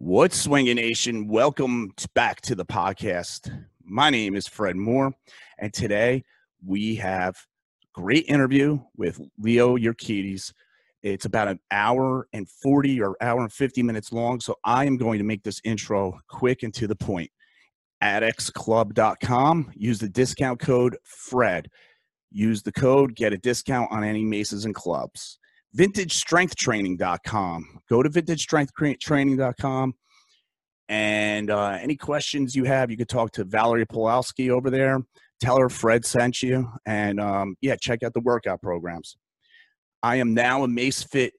What's swinging nation? Welcome back to the podcast. My name is Fred Moore, and today we have a great interview with Leo Urquides. It's about an hour and 40 or hour and 50 minutes long, so I am going to make this intro quick and to the point. AddXClub.com, use the discount code FRED. Use the code, get a discount on any maces and clubs vintagestrengthtraining.com. Go to vintagestrengthtraining.com. And uh, any questions you have, you could talk to Valerie Pawlowski over there. Tell her Fred sent you. And um, yeah, check out the workout programs. I am now a Mace Fit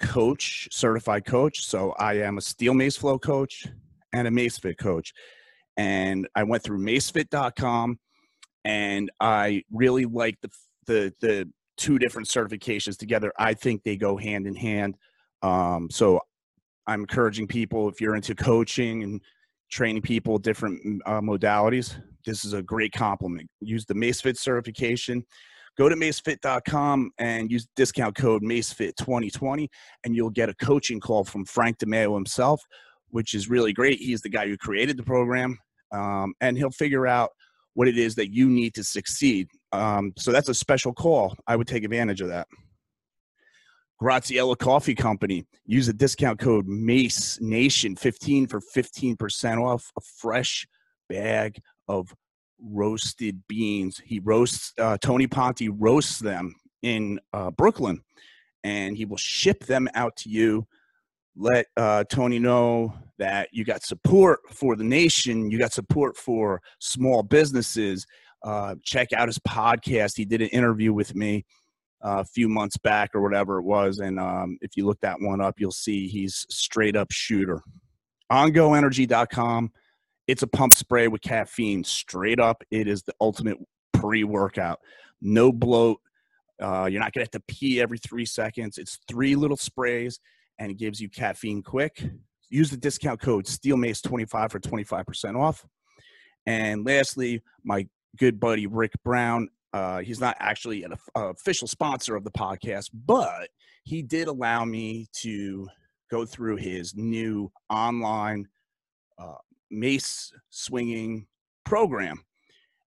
coach, certified coach. So I am a Steel Mace Flow coach and a Mace Fit coach. And I went through macefit.com and I really like the, the, the two different certifications together. I think they go hand in hand. Um, so I'm encouraging people if you're into coaching and training people different mm, uh, modalities, this is a great compliment. Use the MaceFit certification. Go to macefit.com and use discount code MaceFit2020, and you'll get a coaching call from Frank DeMeo himself, which is really great. He's the guy who created the program, um, and he'll figure out what it is that you need to succeed. Um, so that's a special call. I would take advantage of that. Graziella Coffee Company. Use the discount code Mace Nation 15 for 15% off a fresh bag of roasted beans. He roasts, uh, Tony Ponte roasts them in uh, Brooklyn and he will ship them out to you let uh, Tony know that you got support for the nation, you got support for small businesses. Uh, check out his podcast. He did an interview with me uh, a few months back or whatever it was. And um, if you look that one up, you'll see he's straight up shooter. OnGoEnergy.com. It's a pump spray with caffeine. Straight up, it is the ultimate pre workout. No bloat. Uh, you're not going to have to pee every three seconds. It's three little sprays and it gives you caffeine quick. Use the discount code SteelMace25 for 25% off. And lastly, my good buddy Rick Brown. Uh, he's not actually an official sponsor of the podcast, but he did allow me to go through his new online uh, mace swinging program.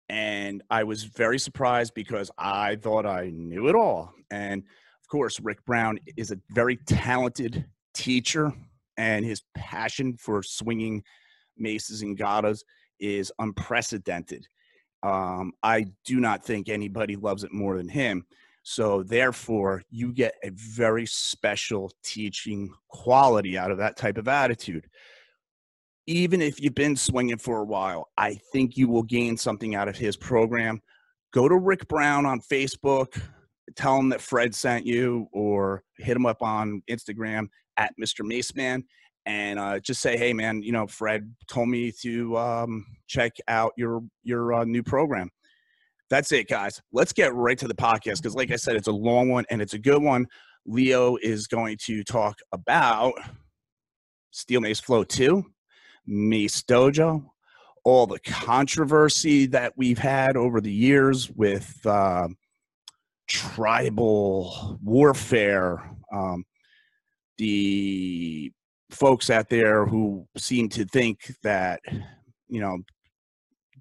And I was very surprised because I thought I knew it all. And of course, Rick Brown is a very talented teacher, and his passion for swinging maces and gadas is unprecedented. Um, I do not think anybody loves it more than him. So, therefore, you get a very special teaching quality out of that type of attitude. Even if you've been swinging for a while, I think you will gain something out of his program. Go to Rick Brown on Facebook, tell him that Fred sent you or hit him up on Instagram at Mr. Maceman and uh, just say, hey, man, you know, Fred told me to um, check out your your uh, new program. That's it, guys. Let's get right to the podcast because, like I said, it's a long one and it's a good one. Leo is going to talk about Steel Mace Flow 2, Mace Dojo, all the controversy that we've had over the years with uh, tribal warfare. Um, the folks out there who seem to think that, you know,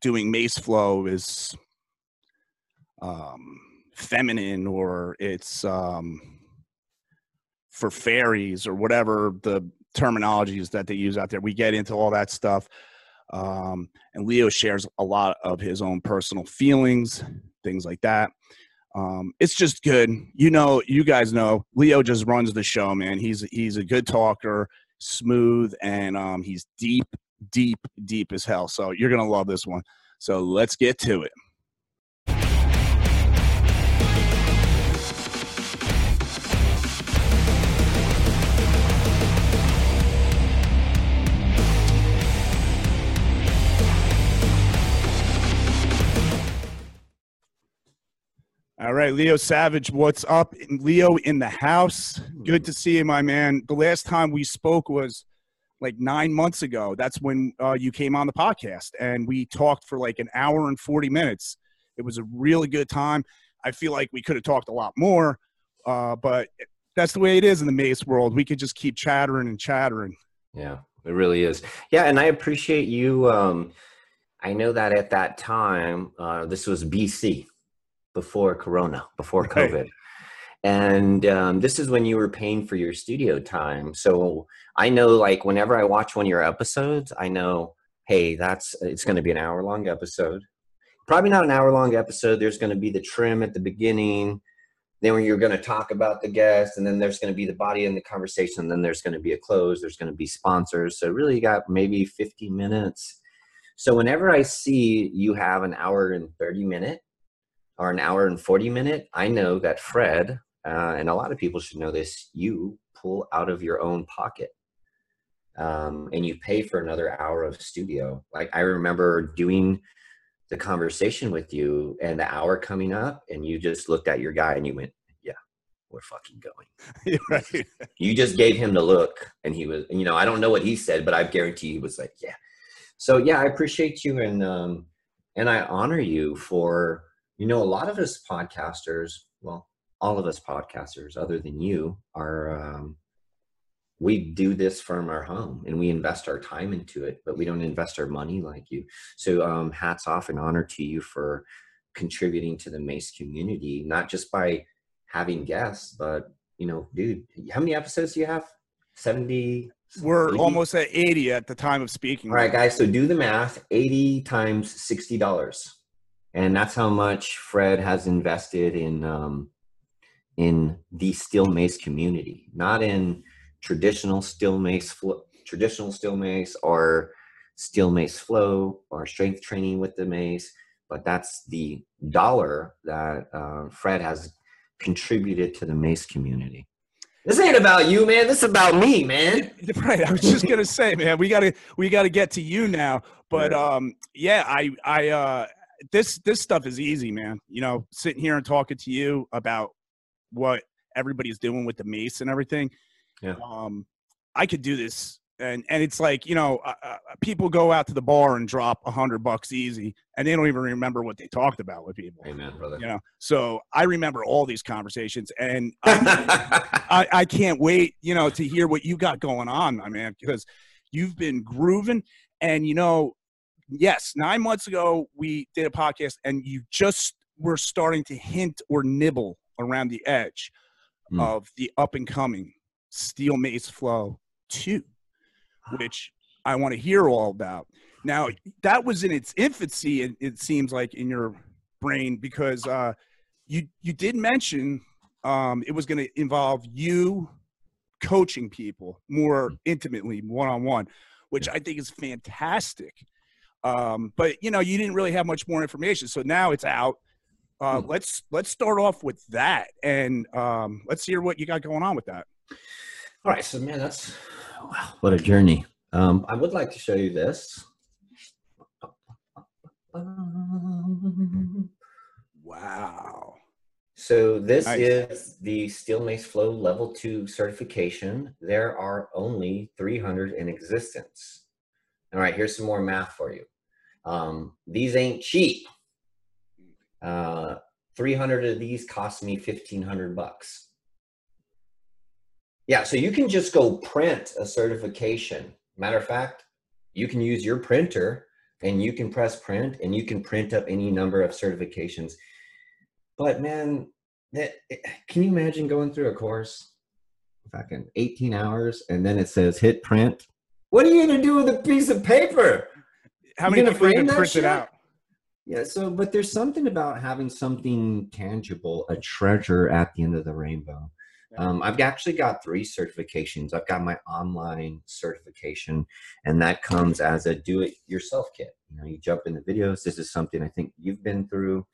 doing mace flow is um, feminine or it's um, for fairies or whatever the terminologies that they use out there. We get into all that stuff. Um, and Leo shares a lot of his own personal feelings, things like that. Um, it's just good. You know, you guys know Leo just runs the show, man. He's he's a good talker, smooth, and um, he's deep, deep, deep as hell. So you're gonna love this one. So let's get to it. All right, Leo Savage, what's up? Leo in the house. Good to see you, my man. The last time we spoke was like nine months ago. That's when uh, you came on the podcast, and we talked for like an hour and 40 minutes. It was a really good time. I feel like we could have talked a lot more, uh, but that's the way it is in the mace world. We could just keep chattering and chattering. Yeah, It really is. Yeah, and I appreciate you. Um, I know that at that time, uh, this was BC, before Corona, before Right. COVID. And um, this is when you were paying for your studio time. So I know, like, whenever I watch one of your episodes, I know, hey, that's it's going to be an hour long episode. Probably not an hour long episode. There's going to be the trim at the beginning. Then when you're going to talk about the guest, and then there's going to be the body in the conversation. And then there's going to be a close. There's going to be sponsors. So really, you got maybe 50 minutes. So whenever I see you have an hour and 30 minute or an hour and 40 minute, I know that Fred, uh, and a lot of people should know this, you pull out of your own pocket um, and you pay for another hour of studio. Like I remember doing the conversation with you and the hour coming up, and you just looked at your guy and you went, Yeah, we're fucking going. right. You just gave him the look, and he was, you know, I don't know what he said, but I guarantee he was like, Yeah. So, yeah, I appreciate you and, um, and I honor you for, you know, a lot of us podcasters, well, all of us podcasters, other than you, are, um, we do this from our home and we invest our time into it, but we don't invest our money like you. So, um, hats off and honor to you for contributing to the Mace community, not just by having guests, but you know, dude, how many episodes do you have? 70? We're 80? almost at 80 at the time of speaking. All right, guys. So do the math 80 times $60. And that's how much Fred has invested in um, in the steel mace community, not in traditional steel mace traditional steel mace or steel mace flow or strength training with the mace, but that's the dollar that uh, Fred has contributed to the mace community. This ain't about you, man. This is about me, man. Right. I was just gonna say, man, we gotta we gotta get to you now. But Yeah. um, yeah, I I uh this this stuff is easy, man. You know, sitting here and talking to you about what everybody's doing with the mace and everything. Yeah. Um, I could do this, and and it's like you know, uh, uh, people go out to the bar and drop a hundred bucks easy, and they don't even remember what they talked about with people. Amen, brother. You know, so I remember all these conversations, and I, I, I can't wait, you know, to hear what you got going on, my man, because you've been grooving. And, you know, yes, nine months ago, we did a podcast and you just were starting to hint or nibble around the edge Mm. of the up and coming Steel Mace Flow 2, which I want to hear all about. Now, that was in its infancy, it, it seems like, in your brain, because uh, you, you did mention um, it was going to involve you coaching people more intimately, one on one, which I think is fantastic. Um, but you know, you didn't really have much more information, so now it's out. Uh, Hmm. let's let's start off with that, and um, let's hear what you got going on with that. All right, so man, that's wow, what a journey. Um, I would like to show you this. Wow. So this Nice. is the Steel Mace Flow Level 2 certification. There are only 300 in existence. All right, here's some more math for you. Um, these ain't cheap. Uh, 300 of these cost me 1500 bucks. Yeah, so you can just go print a certification. Matter of fact, you can use your printer and you can press print and you can print up any number of certifications. But man, that can you imagine going through a course fucking 18 hours and then it says hit print? What are you gonna do with a piece of paper? How You many people frame print shit? it out? Yeah, so but there's something about having something tangible, a treasure at the end of the rainbow. Um, I've actually got three certifications. I've got my online certification, and that comes as a do-it-yourself kit. You know, you jump in the videos. This is something I think you've been through,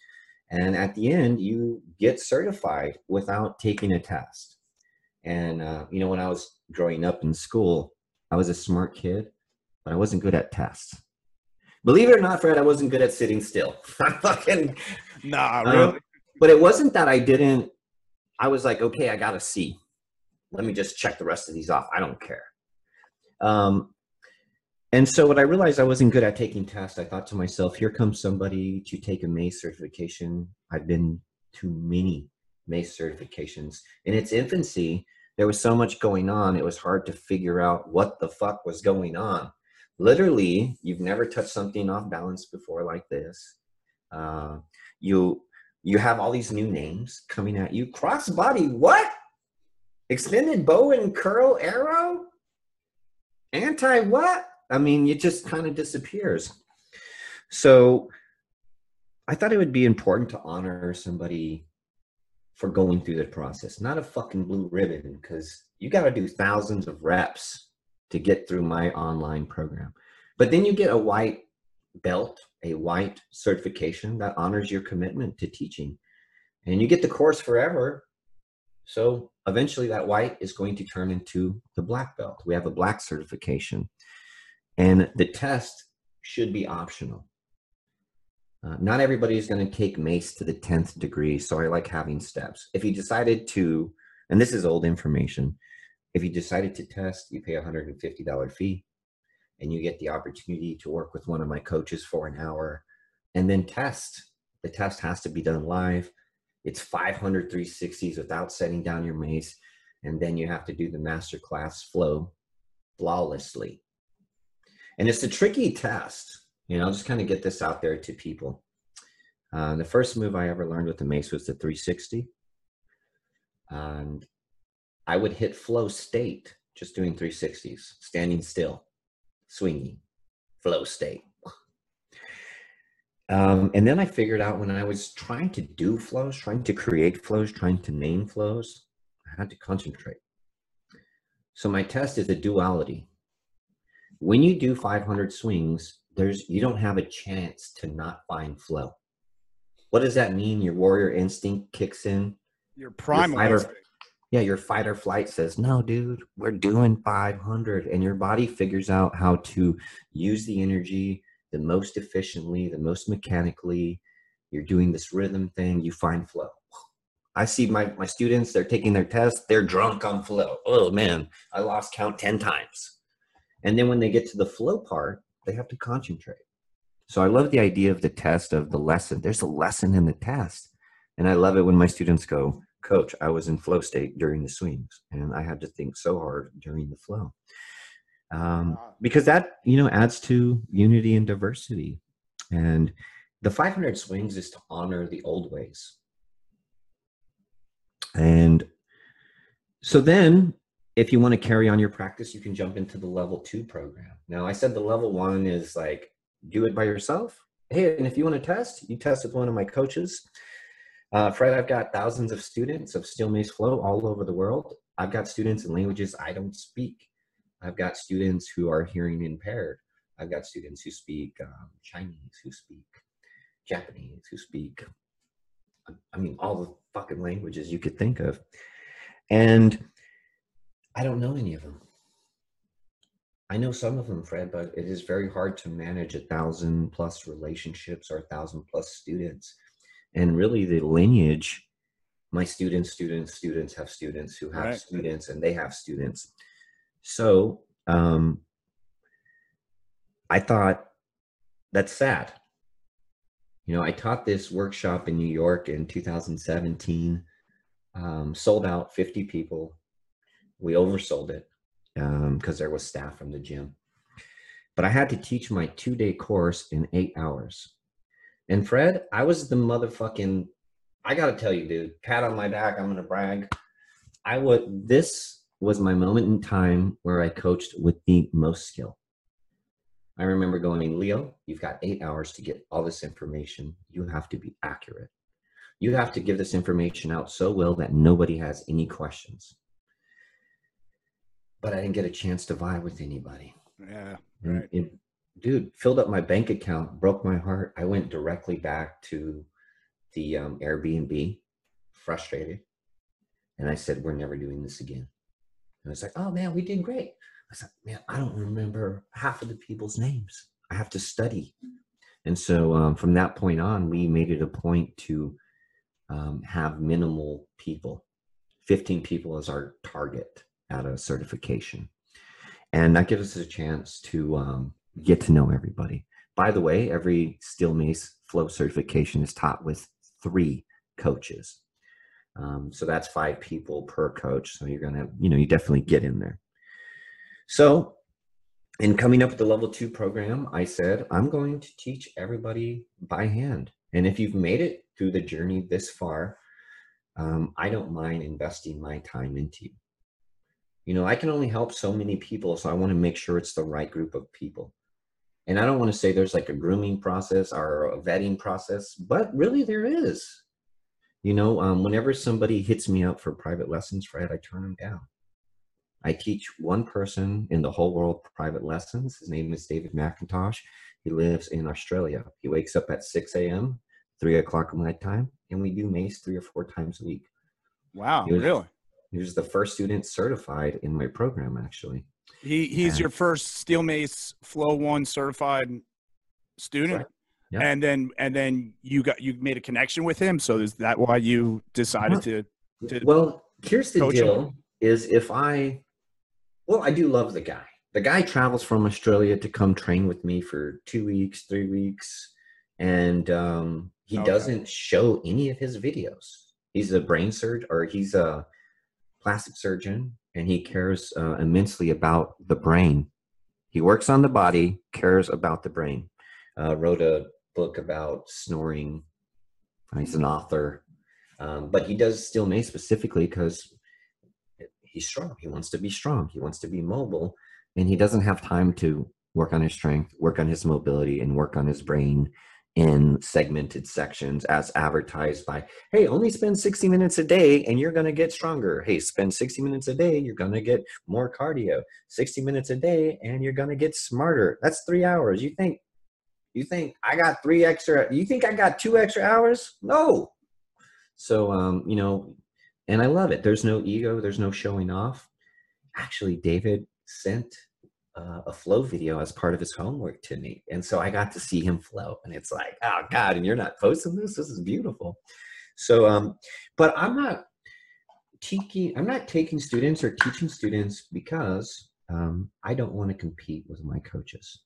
and at the end, you get certified without taking a test. And uh, you know, when I was growing up in school, I was a smart kid, but I wasn't good at tests. Believe it or not, Fred, I wasn't good at sitting still. I fucking, Nah, Um, but it wasn't that I didn't. I was like, okay, I got a C. Let me just check the rest of these off. I don't care. Um, and so when I realized I wasn't good at taking tests, I thought to myself, here comes somebody to take a MACE certification. I've been to many MACE certifications. In its infancy, there was so much going on, it was hard to figure out what the fuck was going on. Literally, you've never touched something off balance before like this. Uh, you you have all these new names coming at you. Crossbody, what? Extended bow and curl arrow? Anti what? I mean, it just kind of disappears. So I thought it would be important to honor somebody for going through the process, not a fucking blue ribbon, because you got to do thousands of reps to get through my online program. But then you get a white belt, a white certification that honors your commitment to teaching. And you get the course forever. So eventually that white is going to turn into the black belt. We have a black certification. And the test should be optional. Uh, not everybody is going to take MACE to the 10th degree, so I like having steps. If you decided to, and this is old information, if you decided to test, you pay a $150 fee and you get the opportunity to work with one of my coaches for an hour and then test. The test has to be done live. It's 500 360s without setting down your mace. And then you have to do the master class flow flawlessly. And it's a tricky test know, I'll just kind of get this out there to people. Uh, the first move I ever learned with the mace was the 360. And I would hit flow state just doing 360s, standing still, swinging, flow state. Um, and then I figured out when I was trying to do flows, trying to create flows, trying to name flows, I had to concentrate. So my test is a duality. When you do 500 swings, there's you don't have a chance to not find flow. What does that mean? Your warrior instinct kicks in. Your primal your fighter, yeah, your fight or flight says, "No, dude, we're doing 500," and your body figures out how to use the energy the most efficiently, the most mechanically. You're doing this rhythm thing. You find flow. I see my my students. They're taking their test. They're drunk on flow. Oh man, I lost count ten times. And then when they get to the flow part, they have to concentrate. So I love the idea of the test of the lesson. There's a lesson in the test. And I love it when my students go, Coach, I was in flow state during the swings and I had to think so hard during the flow. Um, because that, you know, adds to unity and diversity. And the 500 swings is to honor the old ways. And so then if you want to carry on your practice, you can jump into the level two program. Now, I said the level one is like do it by yourself. Hey, and if you want to test, you test with one of my coaches. Uh, Fred, I've got thousands of students of Steel Mace Flow all over the world. I've got students in languages I don't speak. I've got students who are hearing impaired. I've got students who speak um, Chinese, who speak Japanese, who speak, I mean, all the fucking languages you could think of. And I don't know any of them. I know some of them, Fred, but it is very hard to manage a thousand plus relationships or a thousand plus students. And really, the lineage my students, students, students have students who have right. students, and they have students. So um, I thought that's sad. You know, I taught this workshop in New York in 2017, um, sold out 50 people we oversold it because um, there was staff from the gym. But I had to teach my two day course in eight hours. And Fred, I was the motherfucking, I gotta tell you, dude, pat on my back, I'm gonna brag. I would, this was my moment in time where I coached with the most skill. I remember going, Leo, you've got eight hours to get all this information. You have to be accurate. You have to give this information out so well that nobody has any questions but I didn't get a chance to vie with anybody. Yeah, right. It, dude, filled up my bank account, broke my heart. I went directly back to the um, Airbnb, frustrated, and I said, "We're never doing this again." And I was like, "Oh man, we did great." I said, "Man, I don't remember half of the people's names. I have to study." And so um, from that point on, we made it a point to um, have minimal people, 15 people as our target at a certification. And that gives us a chance to um, get to know everybody. By the way, every Steel Mace Flow certification is taught with three coaches. Um, so that's five people per coach. So you're gonna, you know, you definitely get in there. So in coming up with the level two program, I said, I'm going to teach everybody by hand. And if you've made it through the journey this far, um, I don't mind investing my time into you. You know, I can only help so many people, so I want to make sure it's the right group of people. And I don't want to say there's like a grooming process or a vetting process, but really there is. You know, um, whenever somebody hits me up for private lessons, Fred, I turn them down. I teach one person in the whole world private lessons. His name is David McIntosh. He lives in Australia. He wakes up at 6 a.m., 3 o'clock at my time, and we do MACE three or four times a week. Wow, was, really? He was the first student certified in my program, actually. He he's and, your first Steel Mace Flow One certified student. Right. Yep. And then and then you got you made a connection with him. So is that why you decided to, to Well, here's the deal: him? is if I well, I do love the guy. The guy travels from Australia to come train with me for two weeks, three weeks, and um, he okay. doesn't show any of his videos. He's a brain surgeon, or he's a plastic surgeon, and he cares uh, immensely about the brain. He works on the body, cares about the brain. Uh, wrote a book about snoring. He's an author, um, but he does Steel Mace specifically because he's strong. He wants to be strong. He wants to be mobile, and he doesn't have time to work on his strength, work on his mobility, and work on his brain in segmented sections as advertised by, hey, only spend 60 minutes a day and you're going to get stronger. Hey, spend 60 minutes a day, you're going to get more cardio. 60 minutes a day and you're going to get smarter. That's three hours. You think, you think I got three extra, you think I got two extra hours? No. So, um, you know, and I love it. There's no ego, there's no showing off. Actually, David sent uh, a flow video as part of his homework to me, and so I got to see him flow, and it's like, oh God, and you're not posting this. This is beautiful. So, um, but I'm not teaching. I'm not taking students or teaching students because um, I don't want to compete with my coaches.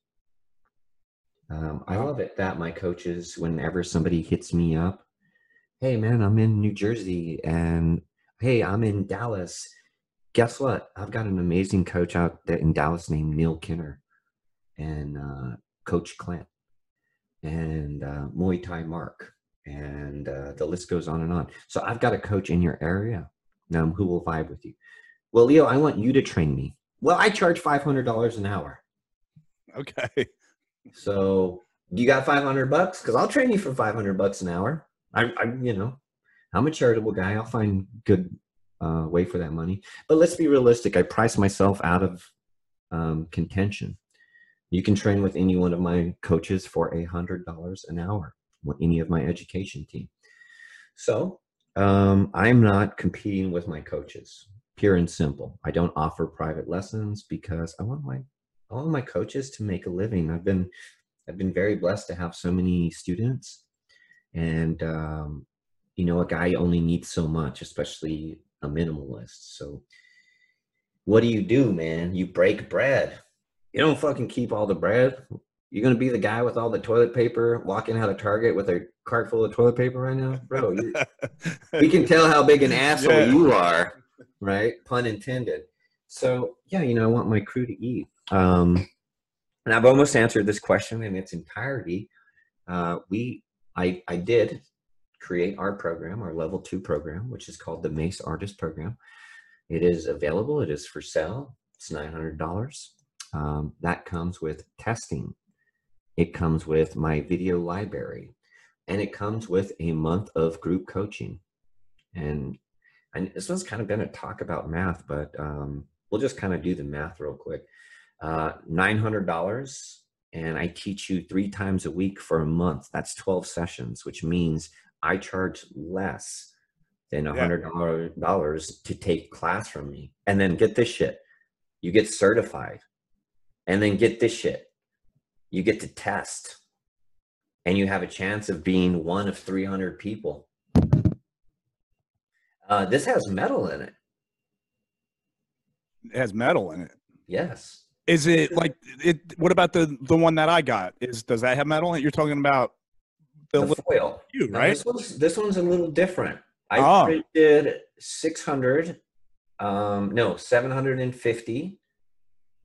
Um, I love it that my coaches, whenever somebody hits me up, hey man, I'm in New Jersey and hey, I'm in Dallas. Guess what? I've got an amazing coach out there in Dallas named Neil Kinner and uh, Coach Clint and uh, Muay Thai Mark. And uh, the list goes on and on. So I've got a coach in your area um, who will vibe with you. Well, Leo, I want you to train me. Well, I charge $500 an hour. Okay. So you got 500 bucks? Because I'll train you for 500 bucks an hour. I, I, you know, I'm a charitable guy. I'll find good uh, way for that money. But let's be realistic. I price myself out of um, contention. You can train with any one of my coaches for a hundred dollars an hour. Any of my education team. So um, I'm not competing with my coaches. Pure and simple. I don't offer private lessons because I want my I want my coaches to make a living. I've been I've been very blessed to have so many students and um, you know a guy only needs so much especially a minimalist. So what do you do man? You break bread. You don't fucking keep all the bread. You're gonna be the guy with all the toilet paper walking out of target with a cart full of toilet paper right now? Bro we can tell how big an asshole yeah. you are right? Pun intended. So yeah you know i want my crew to eat. Um, and i've almost answered this question in its entirety. Uh, we I, I did create our program, our level two program, which is called the Mace Artist Program. It is available, it is for sale, it's $900. Um, that comes with testing, it comes with my video library, and it comes with a month of group coaching. And, and this one's kind of going to talk about math, but um, we'll just kind of do the math real quick. Uh, $900 and I teach you three times a week for a month. That's 12 sessions, which means I charge less than a hundred dollars to take class from me. And then get this shit. You get certified. And then get this shit. You get to test. And you have a chance of being one of 300 people. Uh, this has metal in it. It has metal in it. Yes. Is it like it? What about the the one that I got? Is does that have metal? You're talking about the, the foil, you right? this one's this one's a little different. I Oh. printed 600, um, no, 750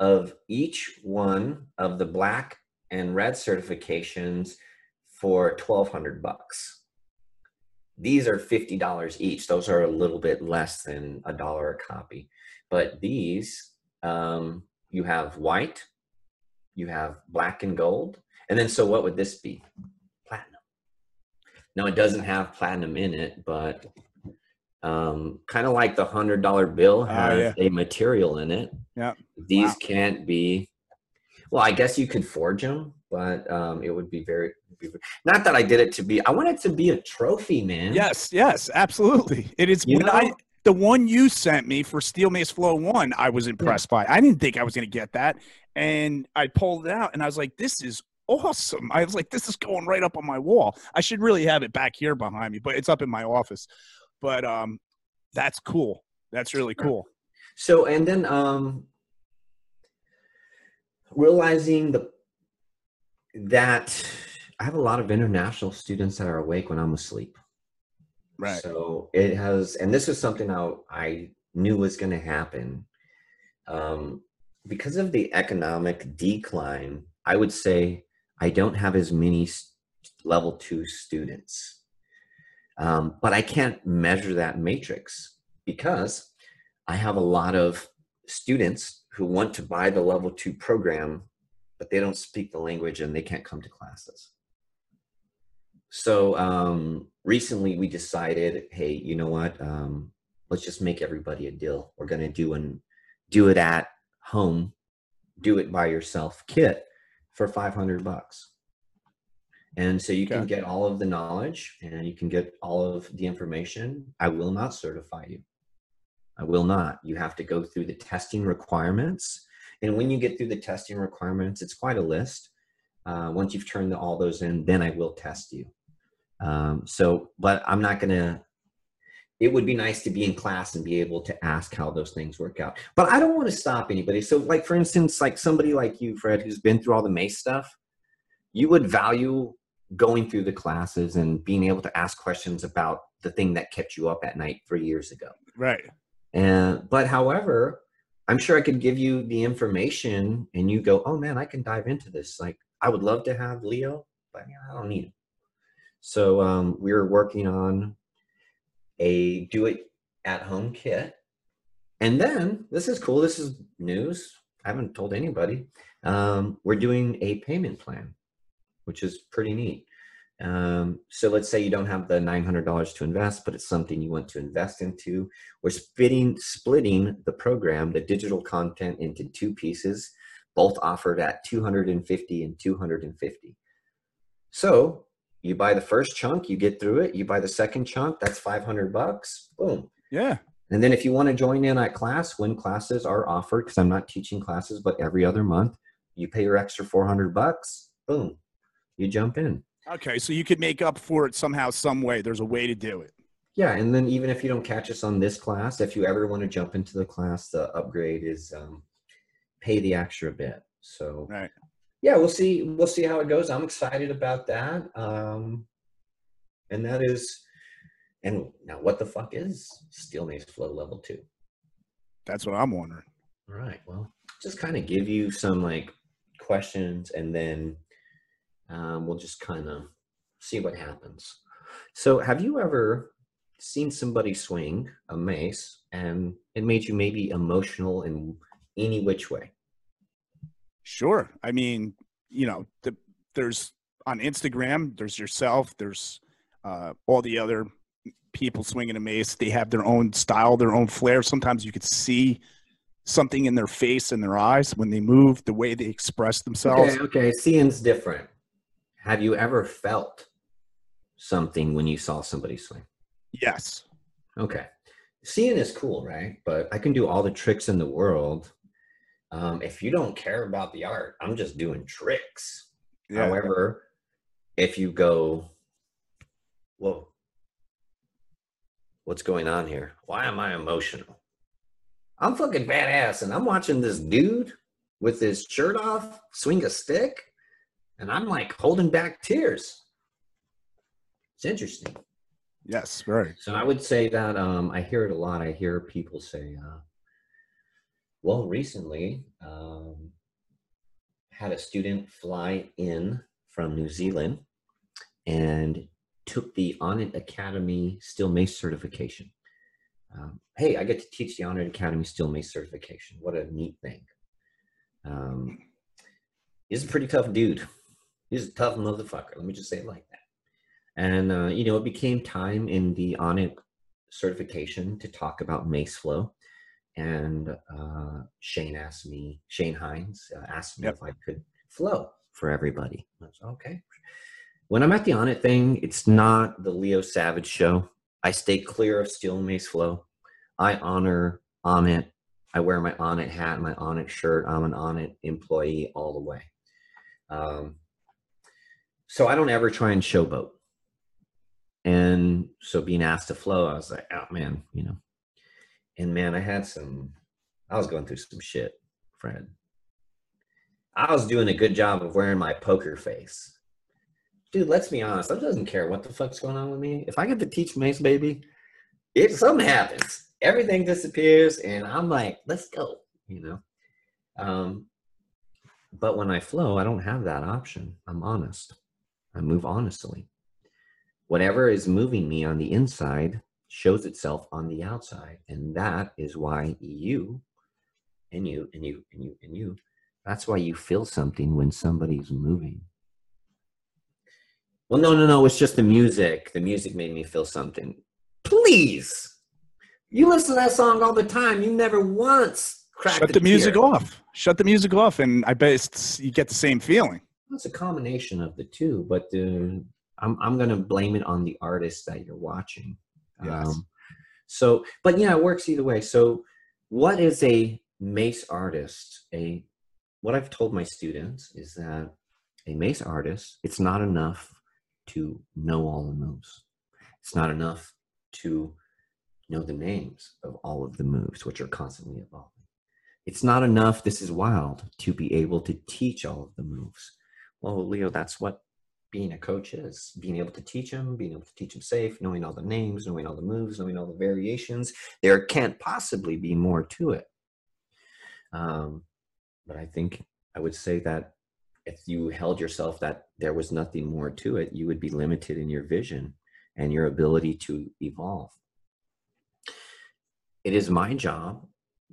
of each one of the black and red certifications for 1200 bucks. These are $50 each. Those are a little bit less than a dollar a copy. But these, um, you have white, you have black and gold. And then, so what would this be? Now, it doesn't have platinum in it, but um, kind of like the hundred dollar bill Ah, has yeah. a material in it. Yeah. These Wow. can't be. Well, I guess you could forge them, but um, it would be very. Not that I did it to be. I want it to be a trophy, man. Yes, yes, absolutely. It is. You when I, the one you sent me for Steel Mace Flow One, I was impressed by. I didn't think I was going to get that, and I pulled it out, and I was like, "This is awesome!" I was like, "This is going right up on my wall." I should really have it back here behind me, but it's up in my office. But um, that's cool. That's really cool. So and then um, realizing the that I have a lot of international students that are awake when I'm asleep. Right. So it has, and this is something I, I knew was going to happen. Um, because of the economic decline, I would say I don't have as many level two students. Um, but I can't measure that matrix because I have a lot of students who want to buy the level two program, but they don't speak the language and they can't come to classes. So um, recently we decided, hey, you know what? Um, let's just make everybody a deal. We're going to do and do it at home, do it by yourself kit for 500 bucks. And so you can get all of the knowledge and you can get all of the information. I will not certify you. I will not. You have to go through the testing requirements. And when you get through the testing requirements, it's quite a list. Uh, once you've turned all those in, then I will test you. Um, so, but I'm not going to, it would be nice to be in class and be able to ask how those things work out. But I don't want to stop anybody. So, like, for instance, like somebody like you, Fred, who's been through all the MACE stuff, you would value going through the classes and being able to ask questions about the thing that kept you up at night three years ago. Right. And but however, I'm sure I could give you the information and you go, oh man, I can dive into this. Like I would love to have Leo, but I don't need him. So um, we're working on a do it at home kit. And then this is cool. This is news. I haven't told anybody. Um, we're doing a payment plan, which is pretty neat. Um, so let's say you don't have the $900 to invest, but it's something you want to invest into. We're splitting, splitting the program, the digital content into two pieces, both offered at 250 and 250. So you buy the first chunk, you get through it. You buy the second chunk, that's 500 bucks. Boom. Yeah. And then if you want to join in at class, when classes are offered, because I'm not teaching classes, but every other month, you pay your extra 400 bucks. Boom. You jump in. Okay. So you could make up for it somehow, some way. There's a way to do it. Yeah, and then even if you don't catch us on this class, if you ever want to jump into the class, the upgrade is um, pay the extra bit. So Right. Yeah, we'll see. We'll see how it goes. I'm excited about that. Um, and that is, and now what the fuck is Steel Mace Flow Level Two? That's what I'm wondering. All right. Well, just kind of give you some like questions, and then um, we'll just kind of see what happens. So, have you ever seen somebody swing a mace and it made you maybe emotional in any which way? Sure. I mean, you know, the, there's on Instagram, there's yourself, there's uh, all the other people swinging a mace. They have their own style, their own flair. Sometimes you could see something in their face and their eyes when they move, the way they express themselves. Okay, okay. Seeing's different. Have you ever felt something when you saw somebody swing? Yes. Okay. Seeing is cool, right? But I can do all the tricks in the world. Um, if you don't care about the art, I'm just doing tricks. Yeah. However, if you go, whoa, what's going on here? Why am I emotional? I'm fucking badass, and I'm watching this dude with his shirt off swing a stick, and I'm like holding back tears. It's interesting. Yes, right. So I would say that um, I hear it a lot. I hear people say, uh, well, recently um, had a student fly in from New Zealand and took the Onnit Academy Steel Mace certification. Um, hey, I get to teach the Onnit Academy Steel Mace certification. What a neat thing. Um, he's a pretty tough dude. He's a tough motherfucker. Let me just say it like that. And, uh, you know, it became time in the Onnit certification to talk about mace flow. And uh, Shane asked me, Shane Heins uh, asked me yep. if I could flow for everybody. I was okay. When I'm at the Onnit thing, it's not the Leo Savage show. I stay clear of steel mace flow. I honor Onnit. I wear my Onnit hat, my Onnit shirt. I'm an Onnit employee all the way. Um, so I don't ever try and showboat. And so being asked to flow, I was like, oh man, you know. And man, I had some, I was going through some shit, friend. I was doing a good job of wearing my poker face. Dude, let's be honest. I doesn't care what the fuck's going on with me. If I get to teach Mace, baby, it something happens. Everything disappears, and I'm like, let's go, you know. Um, but when I flow, I don't have that option. I'm honest. I move honestly. Whatever is moving me on the inside shows itself on the outside. And that is why you and you and you and you and you, that's why you feel something when somebody's moving. Well, no, no, no, it's just the music. The music made me feel something. Please. You listen to that song all the time. You never once Shut the music off. Shut the music off, and I bet you get the same feeling. It's a combination of the two, but uh, I'm I'm gonna blame it on the artist that you're watching. Yes. Um, so, but yeah, it works either way. So, what is a mace artist? A what I've told my students is that a mace artist, it's not enough to know all the moves. It's not enough to know the names of all of the moves, which are constantly evolving. It's not enough, this is wild, to be able to teach all of the moves. Well, Leo, that's what being a coach is being able to teach them, being able to teach them safe, knowing all the names, knowing all the moves, knowing all the variations. There can't possibly be more to it. Um, but I think I would say that if you held yourself that there was nothing more to it, you would be limited in your vision and your ability to evolve. It is my job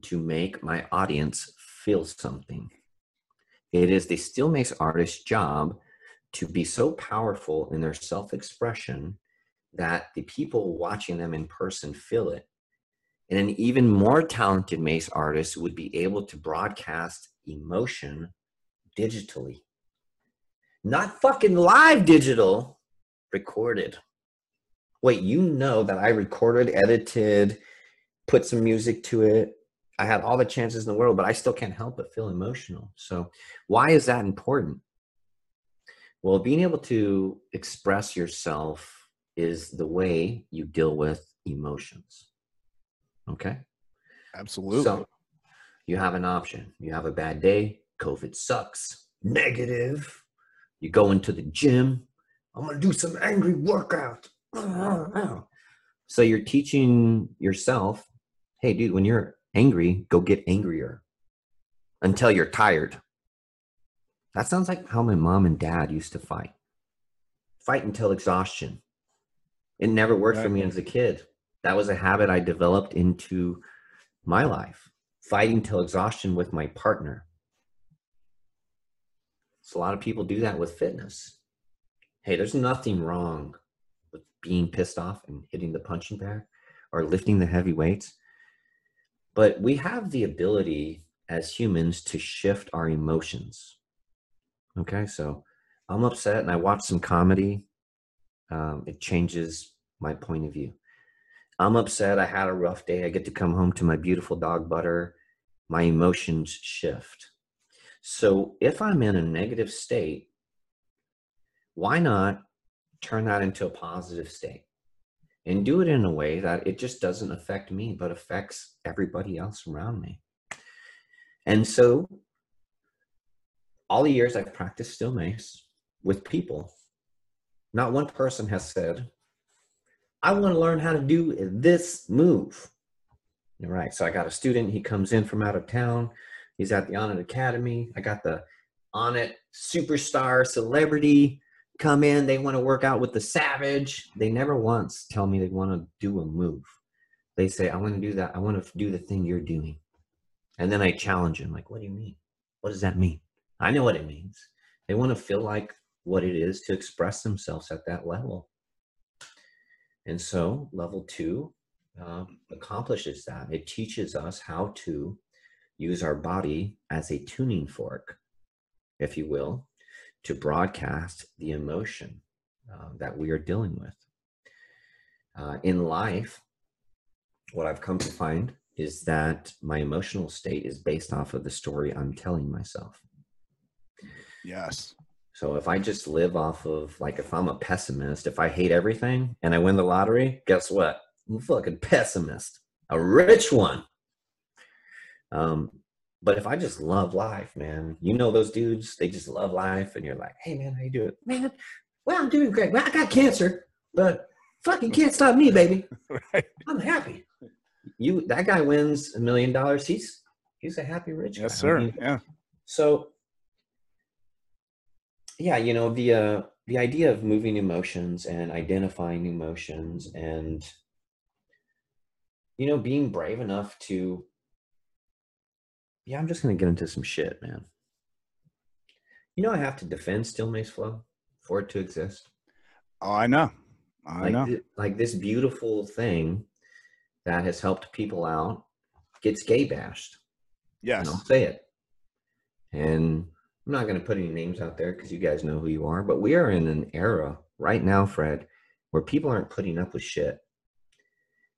to make my audience feel something. It is the Steel Mace artist's job to be so powerful in their self expression that the people watching them in person feel it. And an even more talented mace artist would be able to broadcast emotion digitally. Not fucking live digital, recorded. Wait, you know that I recorded, edited, put some music to it. I had all the chances in the world, but I still can't help but feel emotional. So, why is that important? Well, being able to express yourself is the way you deal with emotions. Okay? Absolutely. So you have an option. You have a bad day, COVID sucks, negative. You go into the gym, I'm going to do some angry workout. So you're teaching yourself, hey, dude, when you're angry, go get angrier until you're tired. That sounds like how my mom and dad used to fight. Fight until exhaustion. It never worked right. for me as a kid. That was a habit I developed into my life. Fighting till exhaustion with my partner. So a lot of people do that with fitness. Hey, there's nothing wrong with being pissed off and hitting the punching bag or lifting the heavy weights. But we have the ability as humans to shift our emotions. Okay, so I'm upset and I watch some comedy. Um, it changes my point of view. I'm upset. I had a rough day. I get to come home to my beautiful dog butter. My emotions shift. So if I'm in a negative state, why not turn that into a positive state and do it in a way that it just doesn't affect me, but affects everybody else around me? And so all the years I've practiced mace with people, not one person has said, I want to learn how to do this move. All right. So I got a student. He comes in from out of town. He's at the Onnit Academy. I got the Onnit superstar celebrity come in. They want to work out with the savage. They never once tell me they want to do a move. They say, I want to do that. I want to do the thing you're doing. And then I challenge him, like, what do you mean? What does that mean? I know what it means. They want to feel like what it is to express themselves at that level. And so, level two uh, accomplishes that. It teaches us how to use our body as a tuning fork, if you will, to broadcast the emotion uh, that we are dealing with. Uh, in life, what I've come to find is that my emotional state is based off of the story I'm telling myself. Yes. So if I just live off of like if I'm a pessimist, if I hate everything and I win the lottery, guess what? I'm a fucking pessimist, a rich one. Um, but if I just love life, man, you know those dudes, they just love life, and you're like, hey man, how you doing? Man, well, I'm doing great. Well, I got cancer, but fucking can't stop me, baby. right. I'm happy. You that guy wins a million dollars, he's he's a happy rich yes, guy. sir. I mean, yeah. So yeah, you know, the uh the idea of moving emotions and identifying emotions and you know, being brave enough to yeah, I'm just going to get into some shit, man. You know, I have to defend Steel Mace Flow for it to exist. Oh, I know. I like know. Th- like this beautiful thing that has helped people out gets gay bashed. Yes. And I'll say it. And I'm not going to put any names out there because you guys know who you are, but we are in an era right now, Fred, where people aren't putting up with shit.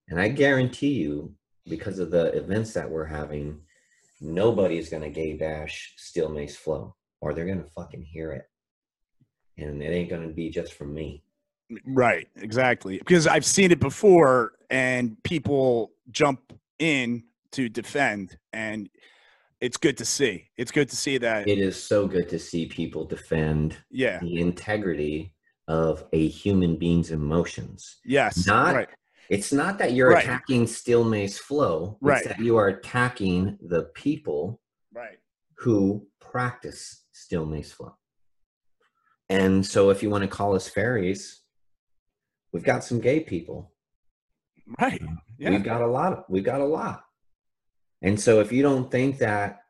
And I guarantee you, because of the events that we're having, nobody's going to gay bash Steel Mace Flow, or they're going to fucking hear it. And it ain't going to be just from me. Right, exactly. Because I've seen it before, and people jump in to defend, and it's good to see. It's good to see that. It is so good to see people defend yeah. the integrity of a human being's emotions. Yes. Not right. It's not that you're right. attacking Steel Mace Flow. It's right. that you are attacking the people right. who practice Steel Mace Flow. And so if you want to call us fairies, we've got some gay people. Right. Um, yeah. We've got a lot. Of, we've got a lot. And so if you don't think that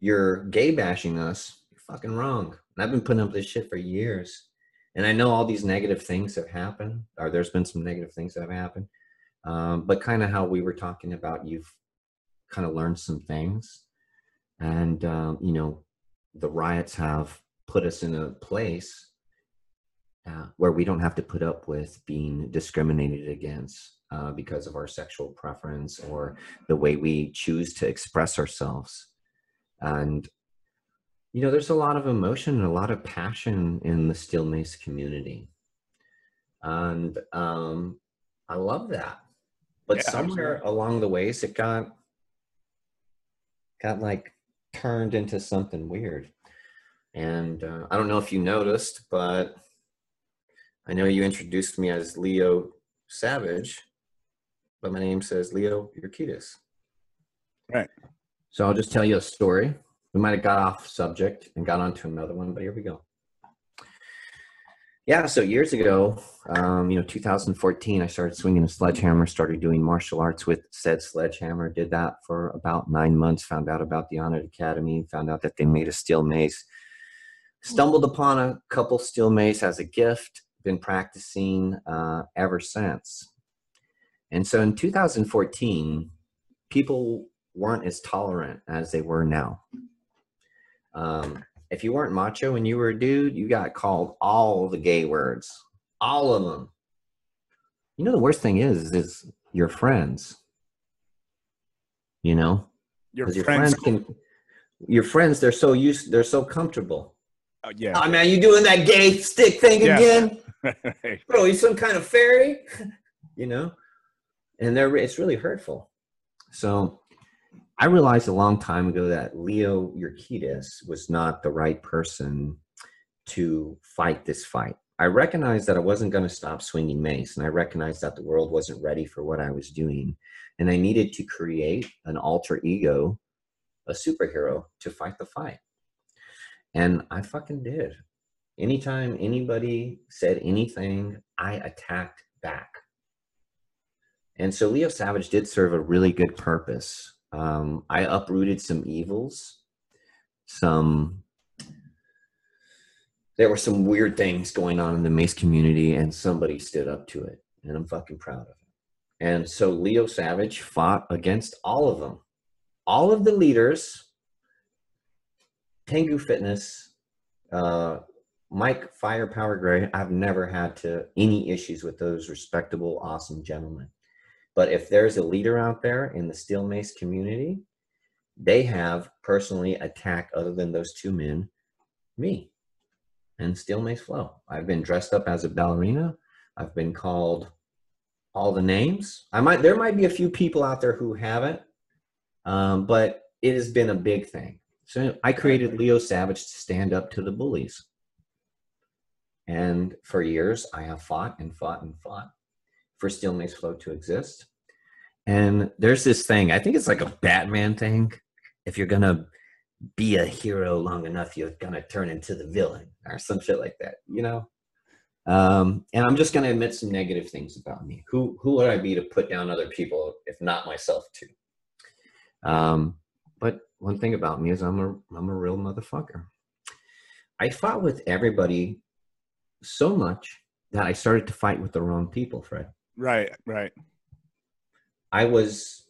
you're gay bashing us, you're fucking wrong. And I've been putting up this shit for years and I know all these negative things have happened, or there's been some negative things that have happened. Um, but kind of how we were talking about, you've kind of learned some things, and um, you know, the riots have put us in a place uh, where we don't have to put up with being discriminated against uh, because of our sexual preference or the way we choose to express ourselves. And you know, there's a lot of emotion and a lot of passion in the steel Mace community. And um, I love that. But yeah, somewhere absolutely. along the ways it got got like turned into something weird. And uh, I don't know if you noticed, but I know you introduced me as Leo Savage, but my name says Leo Urquidez. Right. So I'll just tell you a story we might have got off subject and got onto another one, but here we go. Yeah, so years ago, um, you know, 2014, I started swinging a sledgehammer, started doing martial arts with said sledgehammer, did that for about nine months, found out about the Onnit Academy, found out that they made a steel mace, stumbled upon a couple steel mace as a gift, been practicing uh, ever since. And so in 2014, people weren't as tolerant as they were now. Um, if you weren't macho and you were a dude, you got called all the gay words, all of them. You know, the worst thing is, is your friends. You know, your, your friends, can, your friends, they're so used, they're so comfortable. Oh, yeah. Oh man, you doing that gay stick thing yeah. again? Bro, you some kind of fairy? you know, and they're it's really hurtful. So I realized a long time ago that Leo Urquidez was not the right person to fight this fight. I recognized that I wasn't going to stop swinging mace, and I recognized that the world wasn't ready for what I was doing, and I needed to create an alter ego, a superhero to fight the fight. And I fucking did. Anytime anybody said anything, I attacked back. And so Leo Savage did serve a really good purpose. Um, I uprooted some evils, some there were some weird things going on in the mace community and somebody stood up to it and i'm fucking proud of it. And so leo savage fought against all of them. All of the leaders tengu fitness uh, mike firepower gray i've never had to any issues with those respectable awesome gentlemen but if there's a leader out there in the steel mace community they have personally attacked other than those two men me and steel mace flow. I've been dressed up as a ballerina. I've been called all the names. I might there might be a few people out there who haven't, um, but it has been a big thing. So I created Leo Savage to stand up to the bullies. And for years, I have fought and fought and fought for Steel Mace Flow to exist. And there's this thing, I think it's like a Batman thing. If you're to be a hero long enough, you're gonna turn into the villain or some shit like that, you know. Um, and I'm just gonna admit some negative things about me. Who who would I be to put down other people if not myself too? Um, but one thing about me is I'm a I'm a real motherfucker. I fought with everybody so much that I started to fight with the wrong people, Fred. Right, right. I was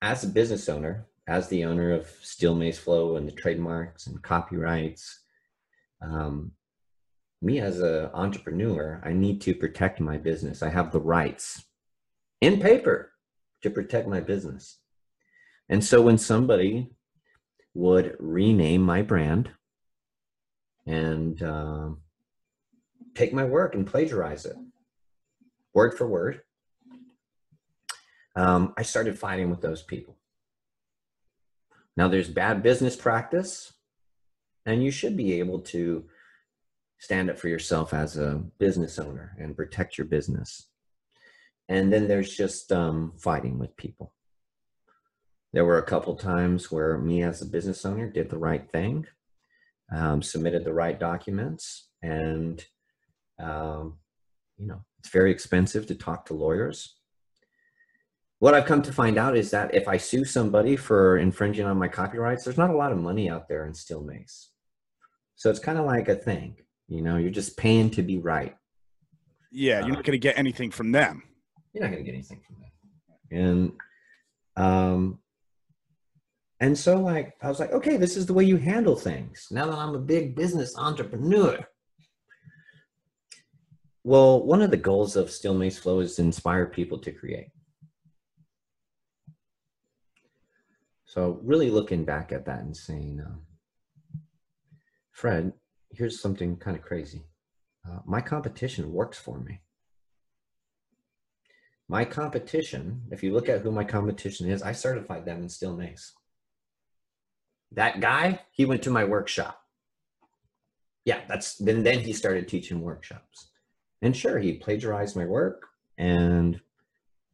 as a business owner, as the owner of Steel Mace Flow and the trademarks and copyrights, um, me as an entrepreneur, I need to protect my business. I have the rights in paper to protect my business. And so when somebody would rename my brand and uh, take my work and plagiarize it, word for word, um, I started fighting with those people. Now, there's bad business practice, and you should be able to stand up for yourself as a business owner and protect your business. And then there's just um, fighting with people. There were a couple times where me as a business owner did the right thing, um, submitted the right documents, and um, you know it's very expensive to talk to lawyers what I've come to find out is that if I sue somebody for infringing on my copyrights, there's not a lot of money out there in steel mace. So it's kind of like a thing, you know, you're just paying to be right. Yeah, you're not uh, going to get anything from them. You're not going to get anything from them. And um and so like I was like, okay, this is the way you handle things. Now that I'm a big business entrepreneur. Well, one of the goals of Steel Mace Flow is to inspire people to create. So really looking back at that and saying, uh, Fred, here's something kind of crazy. Uh, my competition works for me. My competition, if you look at who my competition is, I certified them in Steel Mace. That guy, he went to my workshop. Yeah, that's then then he started teaching workshops. And sure, he plagiarized my work and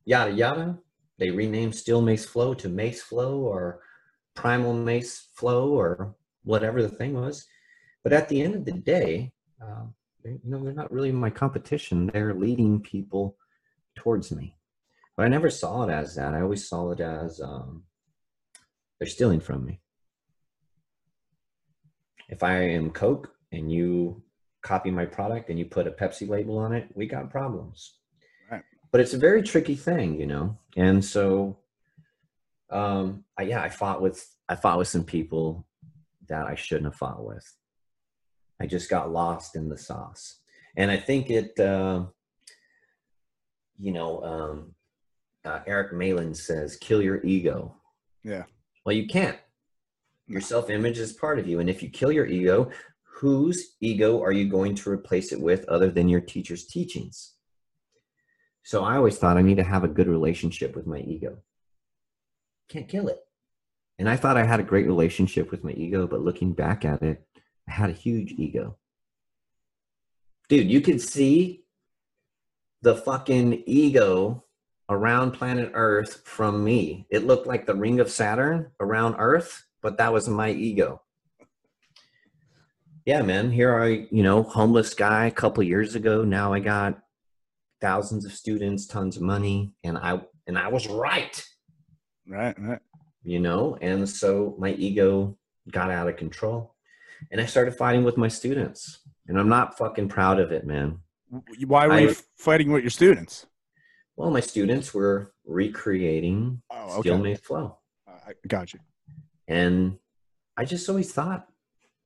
yada yada they renamed Steel Mace Flow to Mace Flow or Primal Mace Flow or whatever the thing was. But at the end of the day, uh, you know, they're not really my competition. They're leading people towards me. But I never saw it as that. I always saw it as um, they're stealing from me. If I am Coke and you copy my product and you put a Pepsi label on it, we got problems but it's a very tricky thing, you know. And so, um, I, yeah, I fought with I fought with some people that I shouldn't have fought with. I just got lost in the sauce, and I think it, uh, you know, um, uh, Eric Malin says, "Kill your ego." Yeah. Well, you can't. Your self-image is part of you, and if you kill your ego, whose ego are you going to replace it with, other than your teacher's teachings? So I always thought I need to have a good relationship with my ego. Can't kill it. And I thought I had a great relationship with my ego, but looking back at it, I had a huge ego. dude, you could see the fucking ego around planet Earth from me. It looked like the ring of Saturn around Earth, but that was my ego. Yeah, man. Here I, you know, homeless guy a couple years ago. Now I got thousands of students, tons of money, and I and I was right. Right, right. You know, and so my ego got out of control. And I started fighting with my students. And I'm not fucking proud of it, man. Why were I- you fighting with your students? Well, my students were recreating Oh, okay. Mace Flow. I got you. And I just always thought,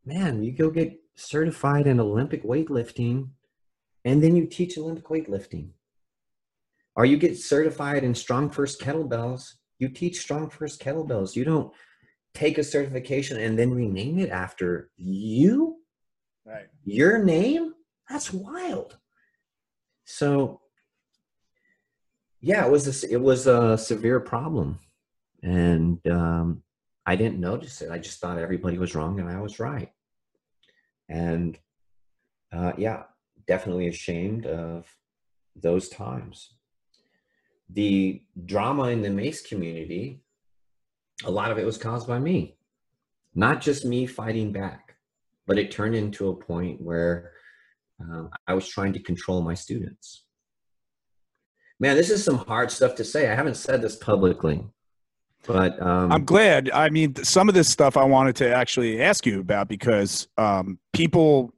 man, you go get certified in Olympic weightlifting and then you teach Olympic weightlifting. Or you get certified in strong first kettlebells, you teach strong first kettlebells. You don't take a certification and then rename it after you, Right. your name. That's wild. So yeah, it was a, it was a severe problem. And um, I didn't notice it. I just thought everybody was wrong and I was right. And uh, yeah, definitely ashamed of those times. The drama in the Mace community, a lot of it was caused by me. Not just me fighting back, but it turned into a point where um, I was trying to control my students. Man, this is some hard stuff to say. I haven't said this publicly, but um, I'm glad. I mean, some of this stuff I wanted to actually ask you about because um, people,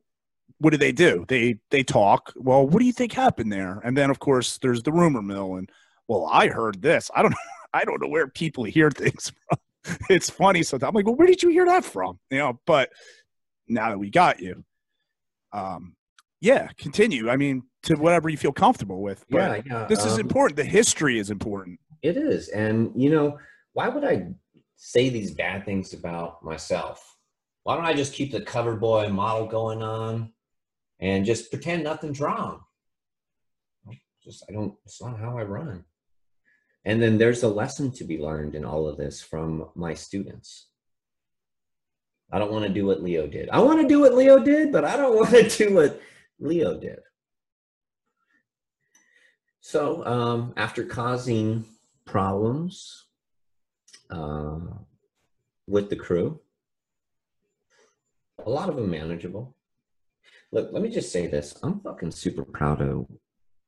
what do they do? They they talk. Well, what do you think happened there? And then of course there's the rumor mill. And well, I heard this. I don't know. I don't know where people hear things from. It's funny sometimes. I'm like, well, where did you hear that from? You know. But now that we got you, um, yeah, continue. I mean, to whatever you feel comfortable with. But yeah, yeah. this is um, important. The history is important. It is. And, you know, why would I say these bad things about myself? Why don't I just keep the cover boy model going on and just pretend nothing's wrong? Just, I don't, it's not how I run. And then there's a lesson to be learned in all of this from my students. I don't want to do what Leo did. I want to do what Leo did, but I don't want to do what Leo did. So, um, after causing problems uh, with the crew, a lot of them manageable. Look, let me just say this: I'm fucking super proud of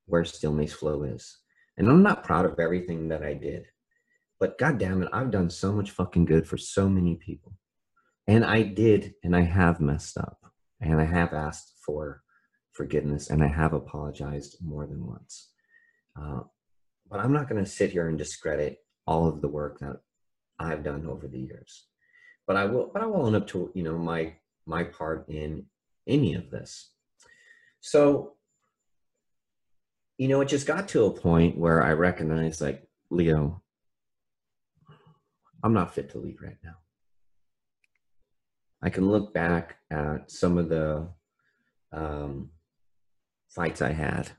where Steel Mace Flow is, and I'm not proud of everything that I did, but god damn it, I've done so much fucking good for so many people, and I did, and I have messed up, and I have asked for forgiveness, and I have apologized more than once. Uh, but I'm not going to sit here and discredit all of the work that I've done over the years. But I will, but I will own up to you know my my part in any of this. So, you know, it just got to a point where I recognized, like Leo, I'm not fit to lead right now. I can look back at some of the um, fights I had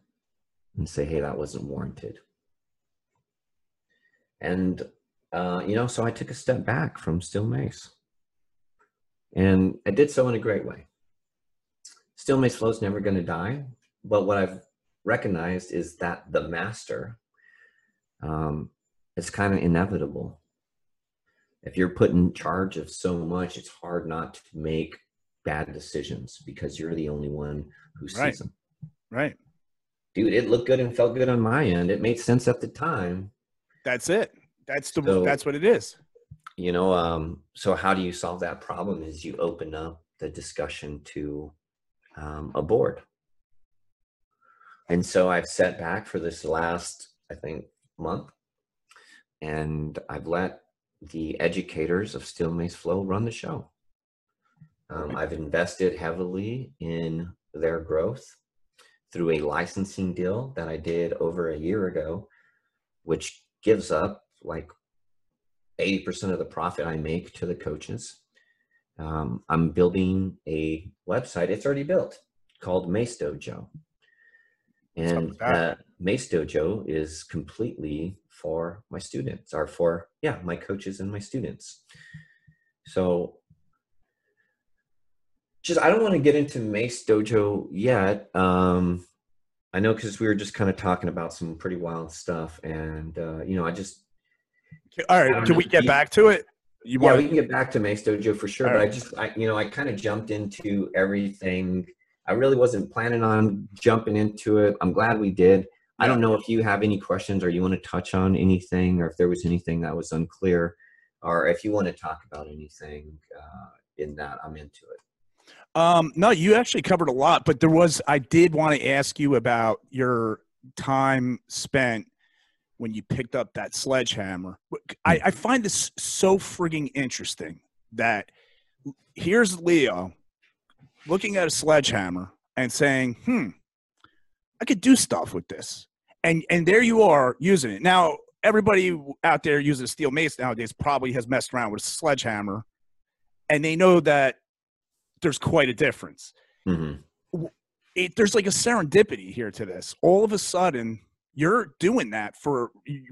and say, hey, that wasn't warranted. And, uh, you know, so I took a step back from Steel Mace. And I did so in a great way. Steel Mace Flow's never going to die. But what I've recognized is that the master um, is kind of inevitable. If you're put in charge of so much, it's hard not to make bad decisions because you're the only one who sees Right. them Right. dude, it looked good and felt good on my end. It made sense at the time, That's it. That's the. So- that's what it is. you know. Um, so how do you solve that problem? Is you open up the discussion to um, a board, and so I've sat back for this last, I think, month, and I've let the educators of Steel Mace Flow run the show. Um, I've invested heavily in their growth through a licensing deal that I did over a year ago, which gives up like 80% of the profit I make to the coaches. Um, I'm building a website, it's already built called Mace Dojo. And uh, Mace Dojo is completely for my students, or for, yeah, my coaches and my students. So just I don't want to get into Mace Dojo yet. Um, I know because we were just kind of talking about some pretty wild stuff, and uh, you know, I just all right. Can we get back to it? You yeah, want... we can get back to Mace Dojo for sure. All but right. I just, I, you know, I kind of jumped into everything. I really wasn't planning on jumping into it. I'm glad we did. I don't know if you have any questions or you want to touch on anything, or if there was anything that was unclear, or if you want to talk about anything uh, in that. I'm into it. Um, no, you actually covered a lot, but there was I did want to ask you about your time spent when you picked up that sledgehammer. I, I find this so frigging interesting that here's Leo looking at a sledgehammer and saying, "Hmm, I could do stuff with this," and and there you are using it. Now, everybody out there using a steel mace nowadays probably has messed around with a sledgehammer, and they know that there's quite a difference. Mm-hmm. It, there's like a serendipity here to this. All of a sudden, you're doing that for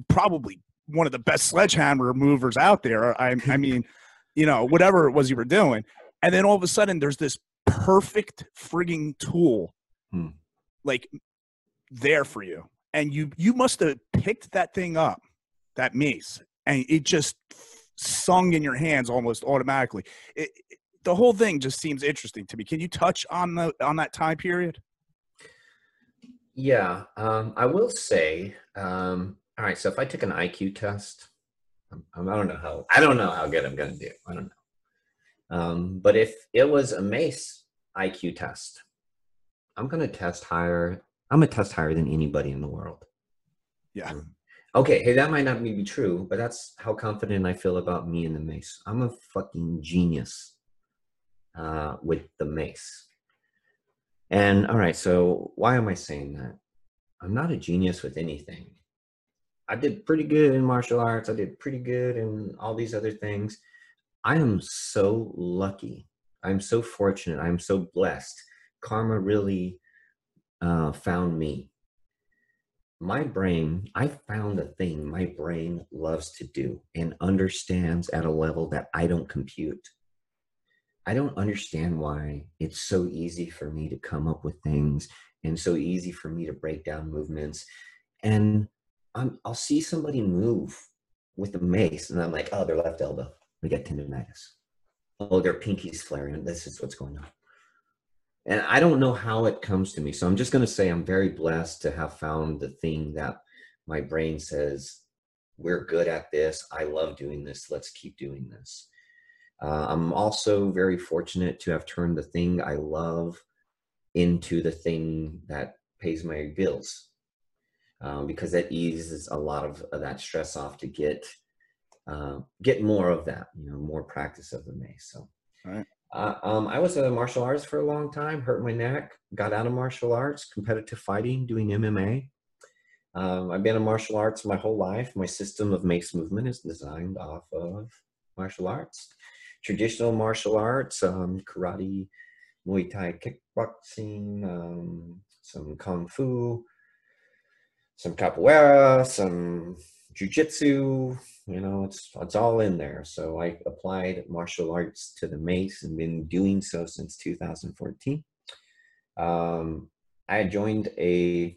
probably one of the best sledgehammer movers out there. I, I mean, you know, whatever it was you were doing. And then all of a sudden, there's this perfect frigging tool, hmm. like there for you. And you you must have picked that thing up, that mace, and it just sung in your hands almost automatically. It, the whole thing just seems interesting to me. Can you touch on the on that time period? Yeah, um, I will say. Um, all right, so if I took an IQ test, um, um, I don't know how I don't know how good I'm going to do. I don't know. Um, but if it was a Mace IQ test, I'm going to test higher. I'm going to test higher than anybody in the world. Yeah. Okay, hey, that might not be true, but that's how confident I feel about me and the Mace. I'm a fucking genius uh, with the mace. And all right, so why am I saying that? I'm not a genius with anything. I did pretty good in martial arts. I did pretty good in all these other things. I am so lucky. I'm so fortunate. I'm so blessed. Karma really uh, found me. My brain, I found a thing my brain loves to do and understands at a level that I don't compute. I don't understand why it's so easy for me to come up with things and so easy for me to break down movements. And I'm, I'll see somebody move with the mace, and I'm like, oh, their left elbow, they get tendonitis. Oh, their pinky's flaring. This is what's going on. And I don't know how it comes to me. So I'm just going to say I'm very blessed to have found the thing that my brain says, we're good at this. I love doing this. Let's keep doing this. Uh, I'm also very fortunate to have turned the thing I love into the thing that pays my bills um, because that eases a lot of, of, that stress off to get uh, get more of that, you know, more practice of the mace. So, right. uh, um, I was a martial artist for a long time, hurt my neck, got out of martial arts, competitive fighting, doing MMA. Um, I've been in martial arts my whole life. My system of mace movement is designed off of martial arts traditional martial arts, um, karate, Muay Thai, kickboxing, um, some kung fu, some capoeira, some jujitsu. You know, it's it's all in there. So I applied martial arts to the mace and been doing so since 2014. Um, I joined a.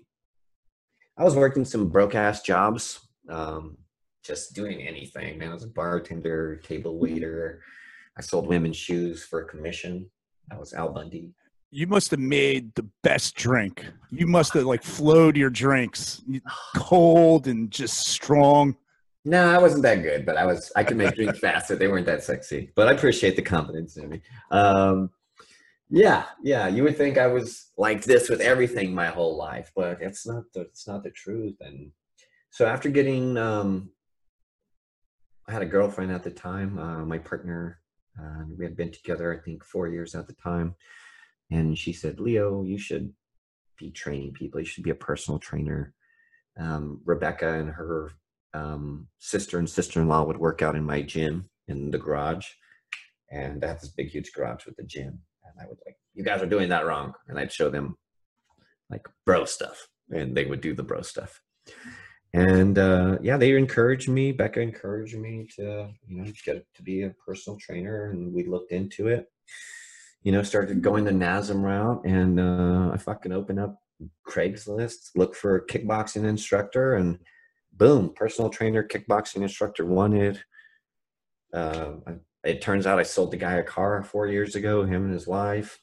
I was working some broke-ass jobs, um, just doing anything. Man, I was a bartender, table waiter. I sold women's shoes for a commission. That was Al Bundy. You must have made the best drink. You must have like flowed your drinks, cold and just strong. No, I wasn't that good, but I was. I could make drinks faster. They weren't that sexy, but I appreciate the confidence in me. Um, yeah, yeah. You would think I was like this with everything my whole life, but it's not. The, it's not the truth. And so after getting, um, I had a girlfriend at the time. Uh, my partner and we had been together, I think, four years at the time. And she said, Leo, you should be training people. You should be a personal trainer. Um, Rebecca and her um, sister and sister in law would work out in my gym in the garage. And I have this big, huge garage with the gym. And I would like, you guys are doing that wrong. And I'd show them like bro stuff. And they would do the bro stuff and uh, yeah, they encouraged me. Becca encouraged me to, you know, get to be a personal trainer, and we looked into it. you know, started going the NASM route, and uh, I fucking opened up Craigslist, look for a kickboxing instructor, and boom, personal trainer, kickboxing instructor wanted. Uh, it turns out I sold the guy a car four years ago, him and his wife.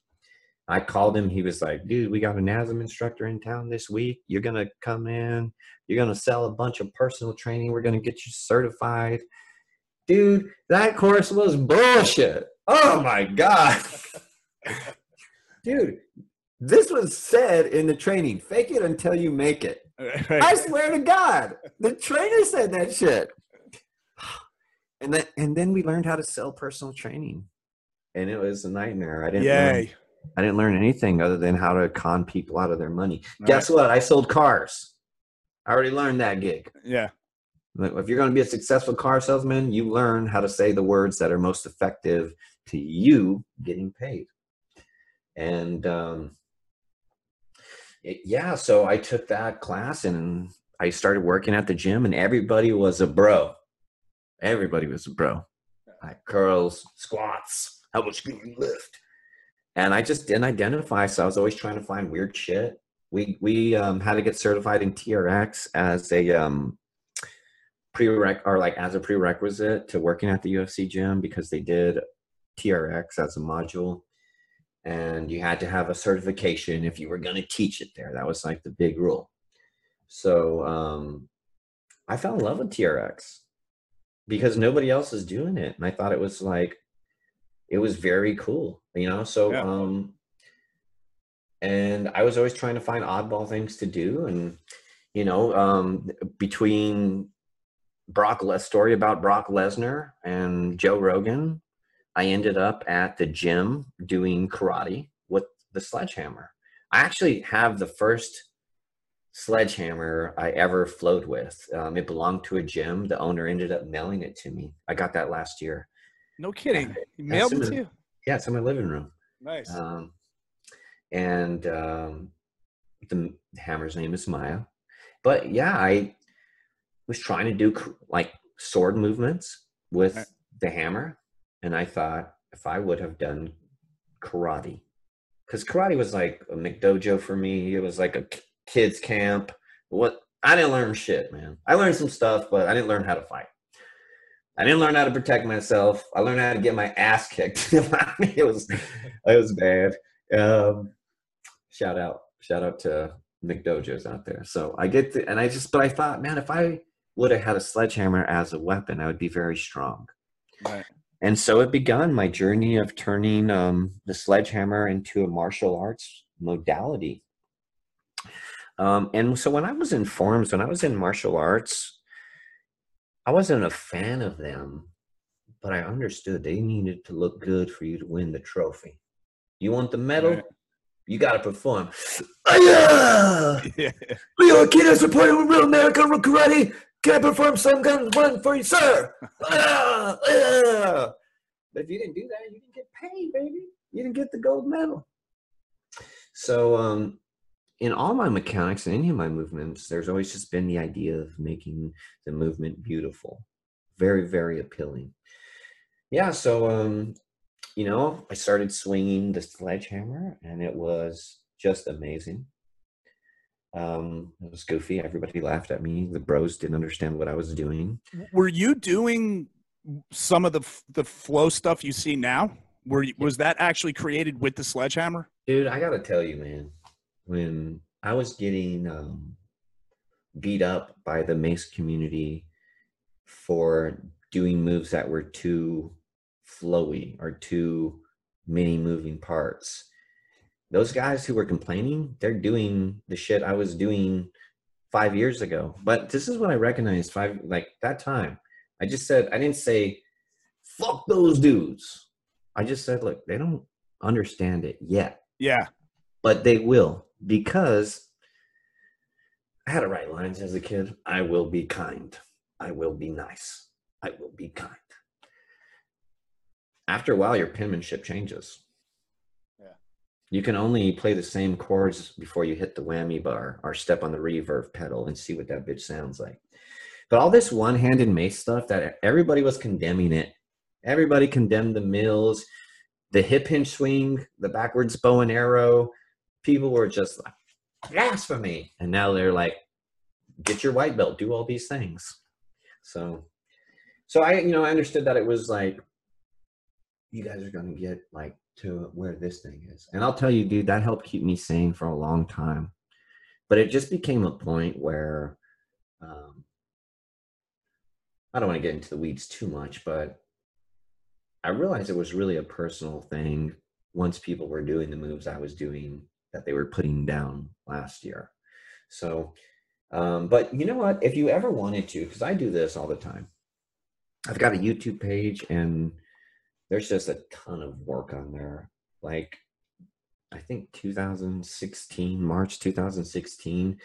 I called him. He was like, dude, we got a NASM instructor in town this week. You're going to come in. You're going to sell a bunch of personal training. We're going to get you certified. Dude, that course was bullshit. Oh my God. dude, this was said in the training fake it until you make it. I swear to God, the trainer said that shit. And then, and then we learned how to sell personal training. And it was a nightmare. I didn't Yay. learn I didn't learn anything other than how to con people out of their money. Right. Guess what? I sold cars. I already learned that gig. Yeah. If you're going to be a successful car salesman, you learn how to say the words that are most effective to you getting paid. And um, it- yeah, so I took that class and I started working at the gym, and everybody was a bro. Everybody was a bro. Like curls, squats, how much can you lift? And I just didn't identify, so I was always trying to find weird shit. We we um, had to get certified in TRX as a um, prereq or like as a prerequisite to working at the UFC gym because they did TRX as a module, and you had to have a certification if you were going to teach it there. That was like the big rule. So um, I fell in love with TRX because nobody else is doing it, and I thought it was like it was very cool, you know. So Yeah. um, and I was always trying to find oddball things to do, and you know, um, between Brock Les story about Brock Lesnar and Joe Rogan, I ended up at the gym doing karate with the sledgehammer. I actually have the first sledgehammer I ever flowed with. Um, it belonged to a gym. The owner ended up mailing it to me. I got that last year. No kidding. He mailed it to you? Yeah, it's in my living room. Nice. Um, and um, the hammer's name is Maya. But yeah, I was trying to do like sword movements with Right. the hammer, and I thought if I would have done karate, because karate was like a McDojo for me. It was like a kids camp. What I didn't learn shit, man. I learned some stuff, but I didn't learn how to fight. I didn't learn how to protect myself. I learned how to get my ass kicked. it was it was bad. Um, shout out, shout out to McDojos out there. So I get the, and I just, but I thought, man, if I would have had a sledgehammer as a weapon, I would be very strong. Right. And so it began my journey of turning um, the sledgehammer into a martial arts modality. Um, and so when I was in forms, when I was in martial arts, I wasn't a fan of them, but I understood they needed to look good for you to win the trophy. You want the medal? Right. You got to perform. Ah, yeah! Leo Kidd supporting with Real American Karate. Can I perform some gun one for you, sir? But if you didn't do that, you didn't get paid, baby. You didn't get the gold medal. So, um, in all my mechanics and any of my movements, there's always just been the idea of making the movement beautiful, very, very appealing. Yeah. So, um, you know, I started swinging the sledgehammer, and it was just amazing. Um, it was goofy. Everybody laughed at me. The bros didn't understand what I was doing. Were you doing some of the f- the flow stuff you see now? Were you, was that actually created with the sledgehammer? Dude, I gotta tell you, man, when I was getting um, beat up by the mace community for doing moves that were too flowy or too many moving parts, those guys who were complaining, they're doing the shit I was doing five years ago. But this is what I recognized five, like that time. I just said, I didn't say, fuck those dudes. I just said, look, they don't understand it yet Yeah. But they will because I had to write lines as a kid. I will be kind. I will be nice. I will be kind. After a while, your penmanship changes. Yeah. You can only play the same chords before you hit the whammy bar or step on the reverb pedal and see what that bitch sounds like. But all this one-handed mace stuff that everybody was condemning it. Everybody condemned the mills. the hip hinge swing, the backwards bow and arrow. People were just like blasphemy, and now they're like, get your white belt, do all these things. So, so I, you know, I understood that it was like, you guys are gonna get like to where this thing is, and I'll tell you, dude, that helped keep me sane for a long time. But it just became a point where, um, I don't want to get into the weeds too much, but I realized it was really a personal thing once people were doing the moves I was doing that they were putting down last year. So, um, but you know what? If you ever wanted to, because I do this all the time, I've got a YouTube page and there's just a ton of work on there. Like, I think 2016, March 2016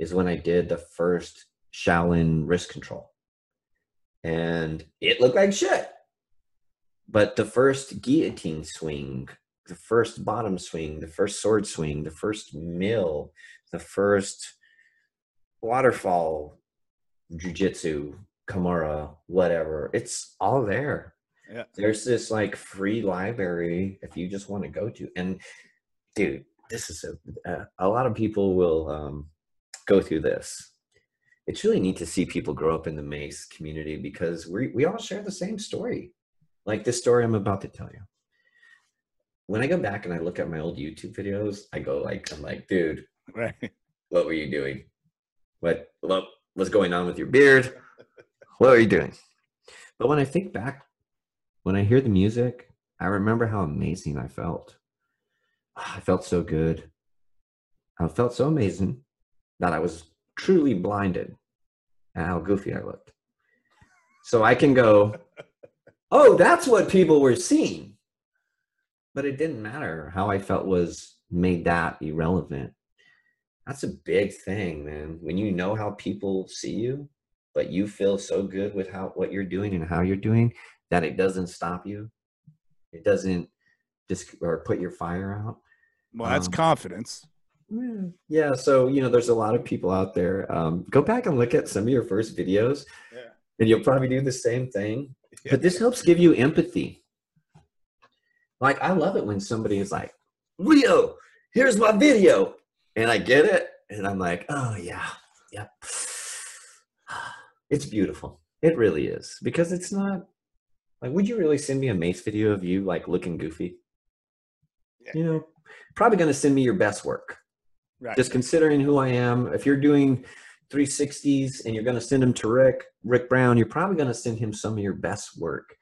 is when I did the first Shaolin wrist control. And it looked like shit. But the first guillotine swing, the first bottom swing, the first sword swing, the first mill, the first waterfall, jujitsu, Kimura, whatever, it's all there. Yeah. There's this like free library if you just want to go to. And dude, this is a, a, a lot of people will um, go through this. It's really neat to see people grow up in the Mace community because we we all share the same story like this story I'm about to tell you. When I go back and I look at my old YouTube videos, I go like, I'm like, dude, Right. what were you doing? What what was going on with your beard? What were you doing? But when I think back, when I hear the music, I remember how amazing I felt. Ah, I felt so good. I felt so amazing that I was truly blinded at how goofy I looked. So I can go, oh, that's what people were seeing. But it didn't matter. How I felt was made that irrelevant. That's a big thing, man. When you know how people see you, but you feel so good with how what you're doing and how you're doing that it doesn't stop you. It doesn't just or put your fire out. Well, that's Um, confidence. Yeah. So, you know, there's a lot of people out there. Um, go back and look at some of your first videos, Yeah. and you'll probably do the same thing. Yeah. But this helps give you empathy. Like, I love it when somebody is like, Leo, here's my video. And I get it. And I'm like, oh, yeah. Yep. It's beautiful. It really is. Because it's not like, would you really send me a mace video of you like looking goofy? Yeah. You know, probably going to send me your best work Right. just considering who I am, if you're doing 360s and you're going to send them to Rick, Rick Brown, you're probably going to send him some of your best work.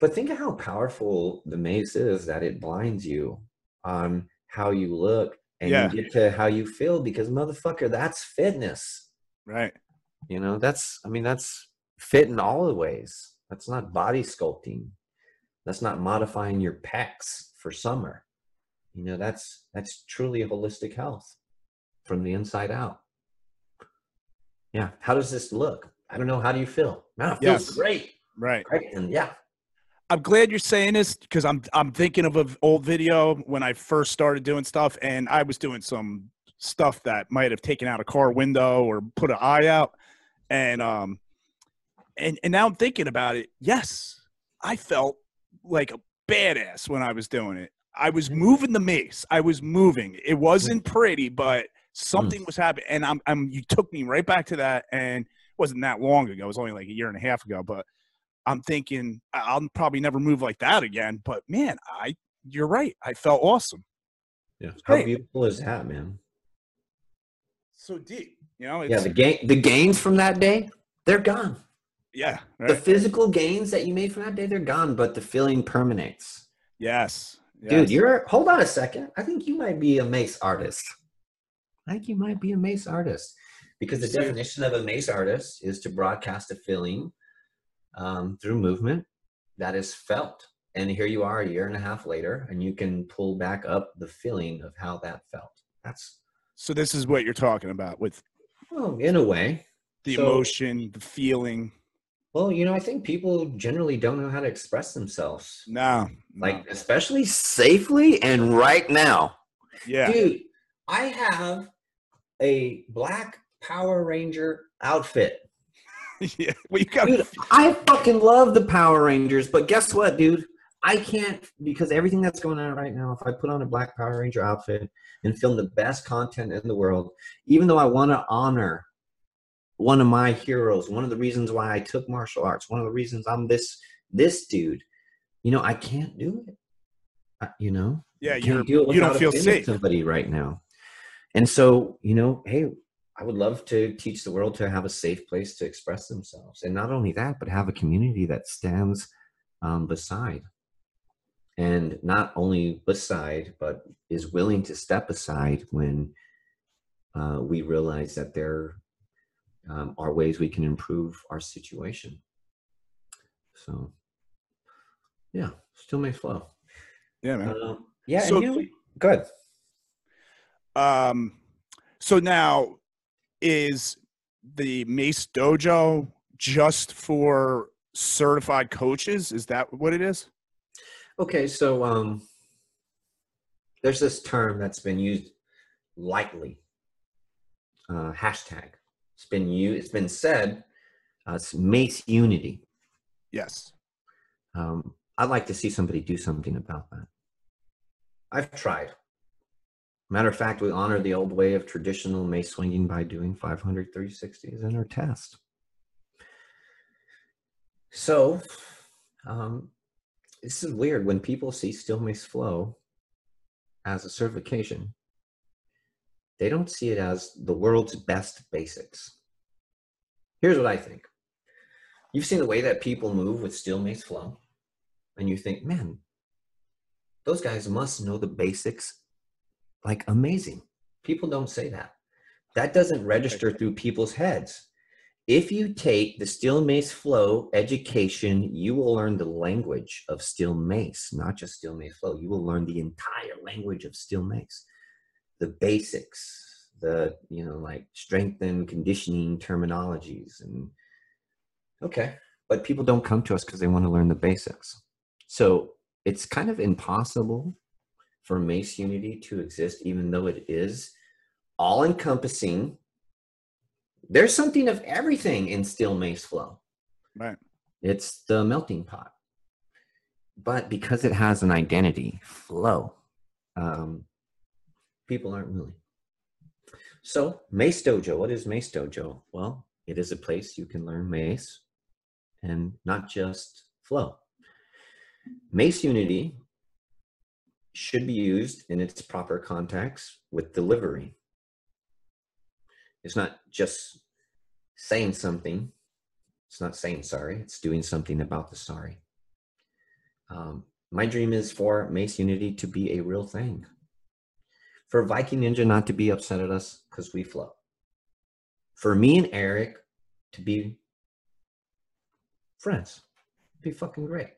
But think of how powerful the mace is that it blinds you on how you look and Yeah. you get to how you feel because motherfucker, that's fitness. right. You know, that's I mean, that's fit in all the ways. That's not body sculpting. That's not modifying your pecs for summer. You know, that's that's truly holistic health from the inside out. Yeah. How does this look? I don't know. How do you feel? Man, it feels Yes. great. Right. Right. And yeah. I'm glad you're saying this because I'm I'm thinking of an old video when I first started doing stuff, and I was doing some stuff that might have taken out a car window or put an eye out, and um, and and now I'm thinking about it. Yes, I felt like a badass when I was doing it. I was moving the mace. I was moving. It wasn't pretty, but something was happening, and I'm I'm. You took me right back to that, and it wasn't that long ago. It was only like a year and a half ago, but I'm thinking I'll probably never move like that again. But man, I you're right. I felt awesome. Yeah. How great. beautiful is that, man? So deep, you know. Yeah. The gain the gains from that day, they're gone. yeah. The physical gains that you made from that day, they're gone, but the feeling permeates. Yes. Dude, you're hold on a second. I think you might be a mace artist. I think you might be a mace artist because the definition of a mace artist is to broadcast a feeling um, through movement that is felt. And here you are a year and a half later, and you can pull back up the feeling of how that felt. That's So this is what you're talking about with well, in a way. the So- emotion, the feeling. Well, you know, I think people generally don't know how to express themselves, No, no. like especially safely and right now. yeah, Dude, I have a black Power Ranger outfit. yeah. Well, you got Dude, I fucking love the Power Rangers, but guess what, dude? I can't because everything that's going on right now. If I put on a Black Power Ranger outfit and film the best content in the world, even though I want to honor one of my heroes, one of the reasons why I took martial arts, one of the reasons I'm this this dude, you know, I can't do it. I, you know, Yeah, can't do it you don't feel safe. Somebody right now, and so you know, hey, I would love to teach the world to have a safe place to express themselves, and not only that, but have a community that stands um, beside, and not only beside, but is willing to step aside when uh, we realize that there um, are ways we can improve our situation. So, yeah, Steel Mace Flow. Yeah, man. Um, yeah, So- and you know, good. Um, so now is the Mace Dojo just for certified coaches? Is that what it is? Okay, so um, there's this term that's been used lightly. Uh, hashtag. It's been used. It's been said. Uh, it's Mace Unity. Yes. Um, I'd like to see somebody do something about that. I've tried. Matter of fact, we honor the old way of traditional mace swinging by doing 500 360s in our test. So, um, this is weird when people see Steel Mace Flow as a certification, they don't see it as the world's best basics. Here's what I think you've seen the way that people move with Steel Mace Flow, and you think, man, those guys must know the basics like amazing. People don't say that. That doesn't register through people's heads. If you take the Steel Mace Flow education, you will learn the language of Steel Mace, not just Steel Mace Flow. You will learn the entire language of Steel Mace, the basics, the you know like strength and conditioning terminologies, and okay. But people don't come to us because they want to learn the basics. So it's kind of impossible for Mace Unity to exist, even though it is all encompassing. There's something of everything in Steel Mace Flow. Right. It's the melting pot. But because it has an identity, flow, um, people aren't willing. So, Mace Dojo, what is Mace Dojo? Well, it is a place you can learn Mace and not just flow. Mace Unity should be used in its proper context with delivery. It's not just saying something, it's not saying sorry, it's doing something about the sorry. Um, my dream is for Mace Unity to be a real thing. For Viking Ninja not to be upset at us because we flow. For me and Eric to be friends. Be fucking great.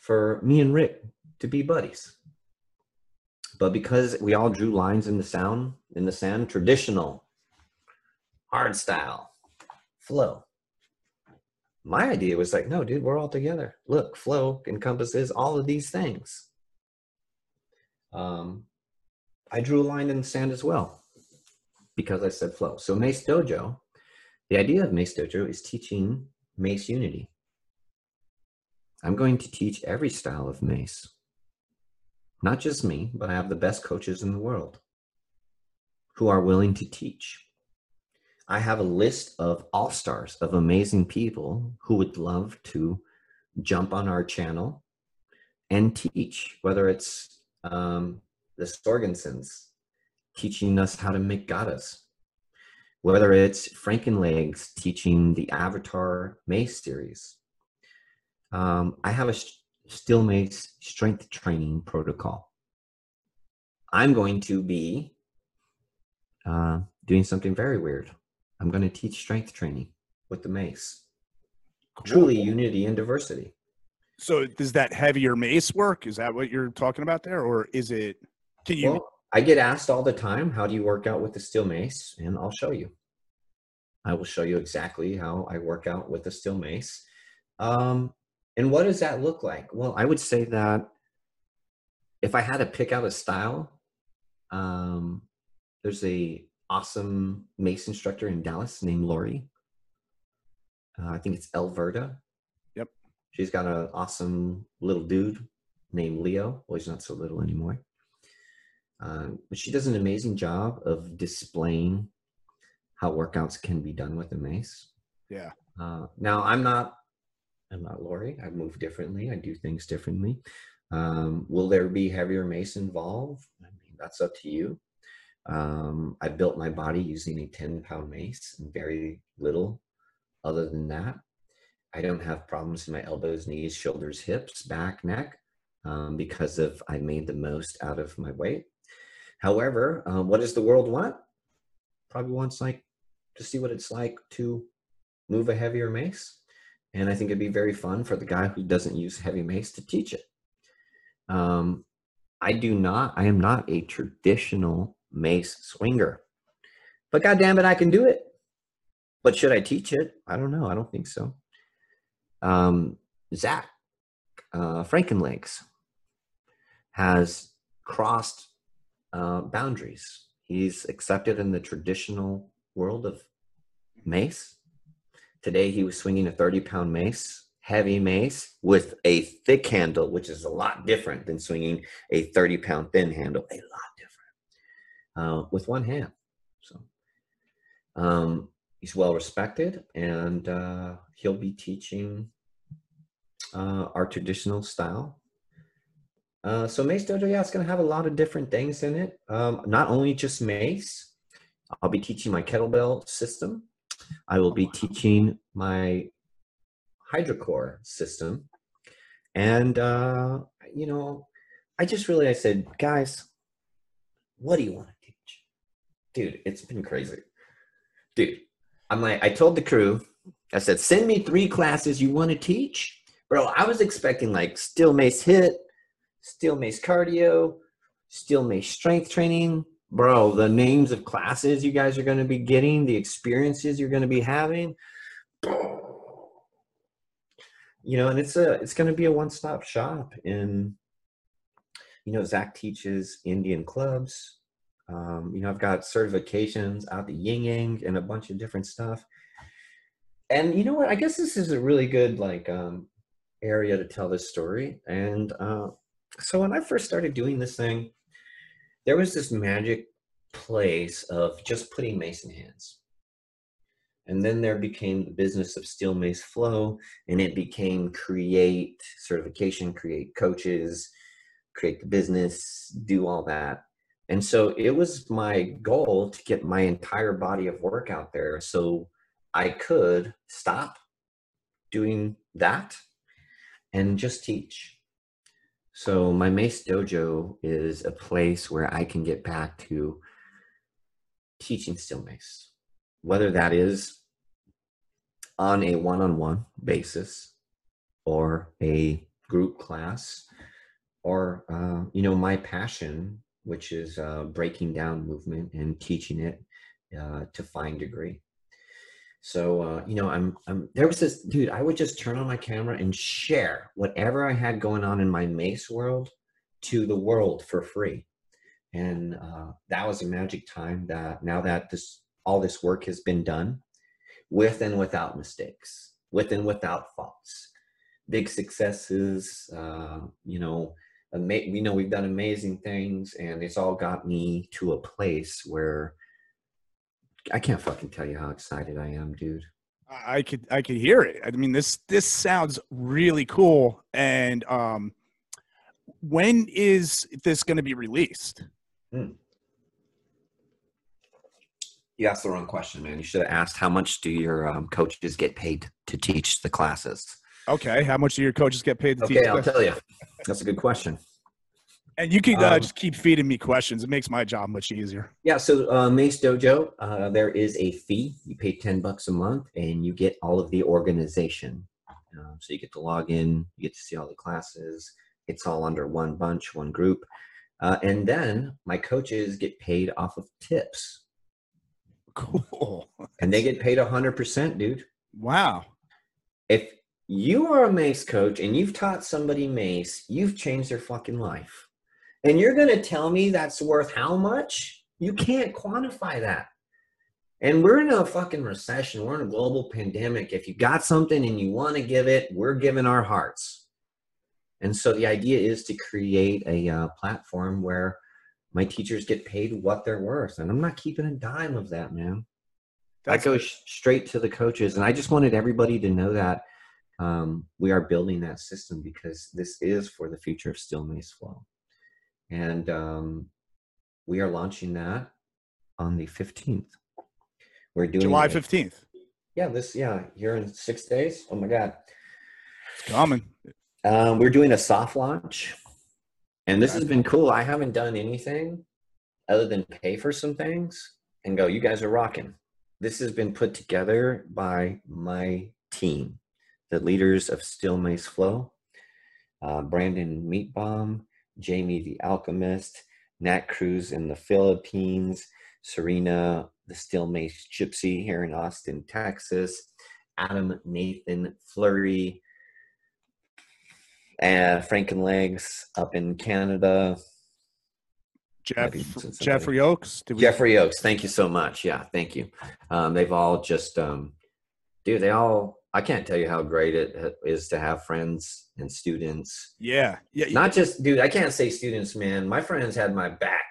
For me and Rick to be buddies. But because we all drew lines in the sound, in the sand, traditional, hard style, flow. My idea was like, no, dude, we're all together. Look, flow encompasses all of these things. Um, I drew a line in the sand as well because I said flow. So Mace Dojo, the idea of Mace Dojo is teaching Mace Unity. I'm going to teach every style of Mace. Not just me, but I have the best coaches in the world who are willing to teach. I have a list of all stars of amazing people who would love to jump on our channel and teach, whether it's um, the Storgensons teaching us how to make gadas, whether it's Frankenlegs teaching the Avatar Mace series. Um, I have a st- Steel Mace strength training protocol. I'm going to be uh, doing something very weird. I'm going to teach strength training with the mace. Truly unity and diversity. So does that heavier mace work? Is that what you're talking about there, or is it? Can you? Well, I get asked all the time, how do you work out with the steel mace? And I'll show you. I will show you exactly how I work out with the steel mace. Um, and what does that look like? Well, I would say that if I had to pick out a style, um, there's a awesome mace instructor in Dallas named Lori. Uh, I think it's Elverta. Yep. She's got an awesome little dude named Leo. Well, he's not so little anymore. Um, but she does an amazing job of displaying how workouts can be done with a mace. Yeah. Uh, now I'm not, I'm not Lori. I move differently. I do things differently. Um, will there be heavier mace involved? I mean, that's up to you. Um, I built my body using a 10 pound mace and very little other than that. I don't have problems in my elbows, knees, shoulders, hips, back, neck um, because of I made the most out of my weight. However, um, what does the world want? Probably wants like to see what it's like to move a heavier mace. And I think it'd be very fun for the guy who doesn't use heavy mace to teach it. Um, I do not, I am not a traditional mace swinger, but God damn it, I can do it. But should I teach it? I don't know. I don't think so. Um, Zach uh, has crossed uh, boundaries. He's accepted in the traditional world of mace. Today he was swinging a 30 pound mace, heavy mace with a thick handle, which is a lot different than swinging a 30 pound thin handle, a lot different, uh, with one hand. So um, he's well respected and uh, he'll be teaching uh, our traditional style. Uh, so Mace Dojo, yeah, it's going to have a lot of different things in it. Um, not only just Mace, I'll be teaching my kettlebell system. I will be teaching my hydrocore system. And, uh, you know, I just really, I said, guys, what do you want to teach? Dude, it's been crazy. Dude, I'm like, I told the crew, I said, send me three classes you want to teach. Bro, I was expecting like steel mace hit, steel mace cardio, steel mace strength training, bro, the names of classes you guys are going to be getting, the experiences you're going to be having. You know, and it's a it's going to be a one-stop shop in you know, Zach teaches Indian clubs. Um, you know, I've got certifications out the yin yang and a bunch of different stuff. And you know what? I guess this is a really good like um, area to tell this story. And uh, so when I first started doing this thing, there was this magic place of just putting mason hands. And then there became the business of steel mace flow, and it became create certification, create coaches, create the business, do all that. And so it was my goal to get my entire body of work out there so I could stop doing that and just teach. So my Mace Dojo is a place where I can get back to teaching steel mace, whether that is on a one-on-one basis or a group class or uh, you know my passion which is uh, breaking down movement and teaching it uh, to fine degree so uh, you know, I'm I'm there was this dude. I would just turn on my camera and share whatever I had going on in my mace world to the world for free, and uh, that was a magic time. That now that this all this work has been done, with and without mistakes, with and without faults, big successes. Uh, you know, ama- we know we've done amazing things, and it's all got me to a place where I can't fucking tell you how excited I am, dude. I could I could hear it. I mean this this sounds really cool. And um when is this going to be released? Hmm. You asked the wrong question, man. You should have asked how much do your um, coaches get paid to teach the classes? Okay, how much do your coaches get paid to okay, teach? Okay, I'll tell you. That's a good question. And you can uh, um, just keep feeding me questions. It makes my job much easier. Yeah. So uh, Mace Dojo, uh, there is a fee. You pay ten bucks a month, and you get all of the organization. Um, so you get to log in, you get to see all the classes. It's all under one bunch, one group, uh, and then my coaches get paid off of tips. Cool. And they get paid hundred percent, dude. Wow. If you are a mace coach and you've taught somebody mace, you've changed their fucking life. And you're going to tell me that's worth how much? You can't quantify that. And we're in a fucking recession. We're in a global pandemic. If you got something and you want to give it, we're giving our hearts. And so the idea is to create a uh, platform where my teachers get paid what they're worth. And I'm not keeping a dime of that, man. That's I go sh- straight to the coaches. And I just wanted everybody to know that um, we are building that system because this is for the future of Steel Mace Flow. And um, we are launching that on the 15th. We're doing July 15th. Yeah, this, yeah, here in six days. Oh my God. It's coming. Um, we're doing a soft launch, and this has been cool. I haven't done anything other than pay for some things and go, you guys are rocking. This has been put together by my team, the leaders of Steel Mace Flow, uh, Brandon Meatbomb, Jamie the Alchemist, Nat Cruz in the Philippines, Serena the Steel Mace Gypsy here in Austin, Texas, Adam Nathan Flurry, and Franken Legs up in Canada. Jeff, Jeffrey Oaks. We- Jeffrey Oaks. Thank you so much. Yeah, thank you. Um, they've all just, um, dude. They all. I can't tell you how great it is to have friends and students. Yeah, yeah. Not just, dude. I can't say students, man. My friends had my back.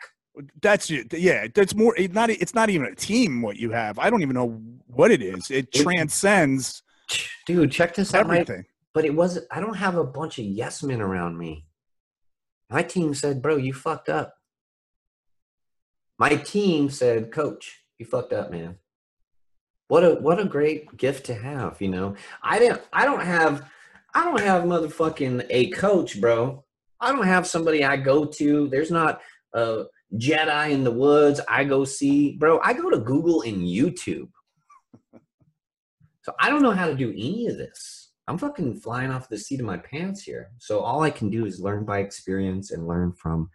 That's yeah. That's more. It's not. It's not even a team. What you have. I don't even know what it is. It, it transcends. Dude, check this out. Everything but it wasn't i don't have a bunch of yes men around me my team said bro you fucked up my team said coach you fucked up man what a what a great gift to have you know? I didn't i don't have i don't have motherfucking a coach bro. I don't have somebody i go to. There's not a jedi in the woods i go see. Bro i go to google and youtube. So i don't know how to do any of this. I'm fucking flying off the seat of my pants here. So all I can do is learn by experience and learn from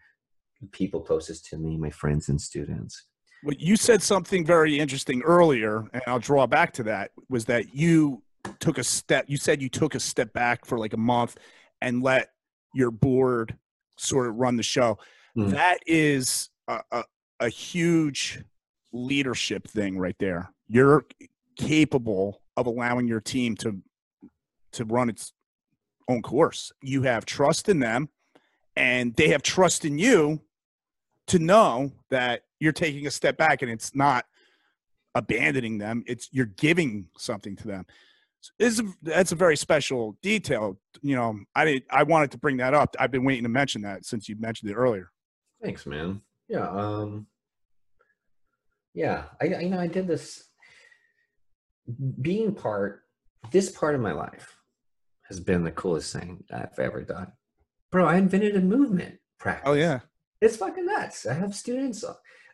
people closest to me, my friends and students. Well, you said something very interesting earlier, and I'll draw back to that. Was that you took a step? You said you took a step back for like a month and let your board sort of run the show. Mm. That is a, a, a huge leadership thing right there. You're capable of allowing your team to to run its own course. You have trust in them, and they have trust in you to know that you're taking a step back and it's not abandoning them. It's you're giving something to them. Is that's a very special detail. You know, I did, I wanted to bring that up. I've been waiting to mention that since you mentioned it earlier. Thanks, man. Yeah. Um. Yeah, I you know I did this being part this part of my life has been the coolest thing I've ever done. Bro, I invented a movement practice. Oh yeah. It's fucking nuts. I have students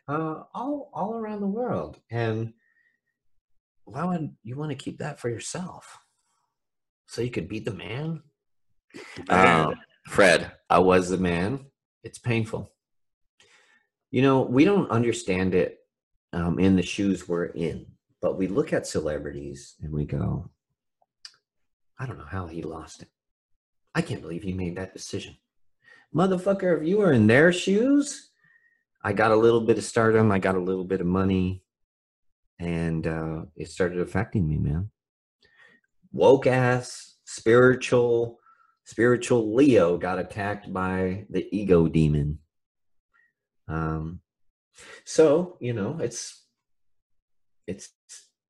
uh, all all around the world. And why would you want to keep that for yourself? So you could beat the man? Uh, Fred, I was the man. It's painful. You know, we don't understand it um, in the shoes we're in, but we look at celebrities and we go, I don't know how he lost it. I can't believe he made that decision. Motherfucker, if you were in their shoes, I got a little bit of stardom, I got a little bit of money, and uh, it started affecting me, man. Woke ass, spiritual, spiritual Leo got attacked by the ego demon. Um, so you know, it's it's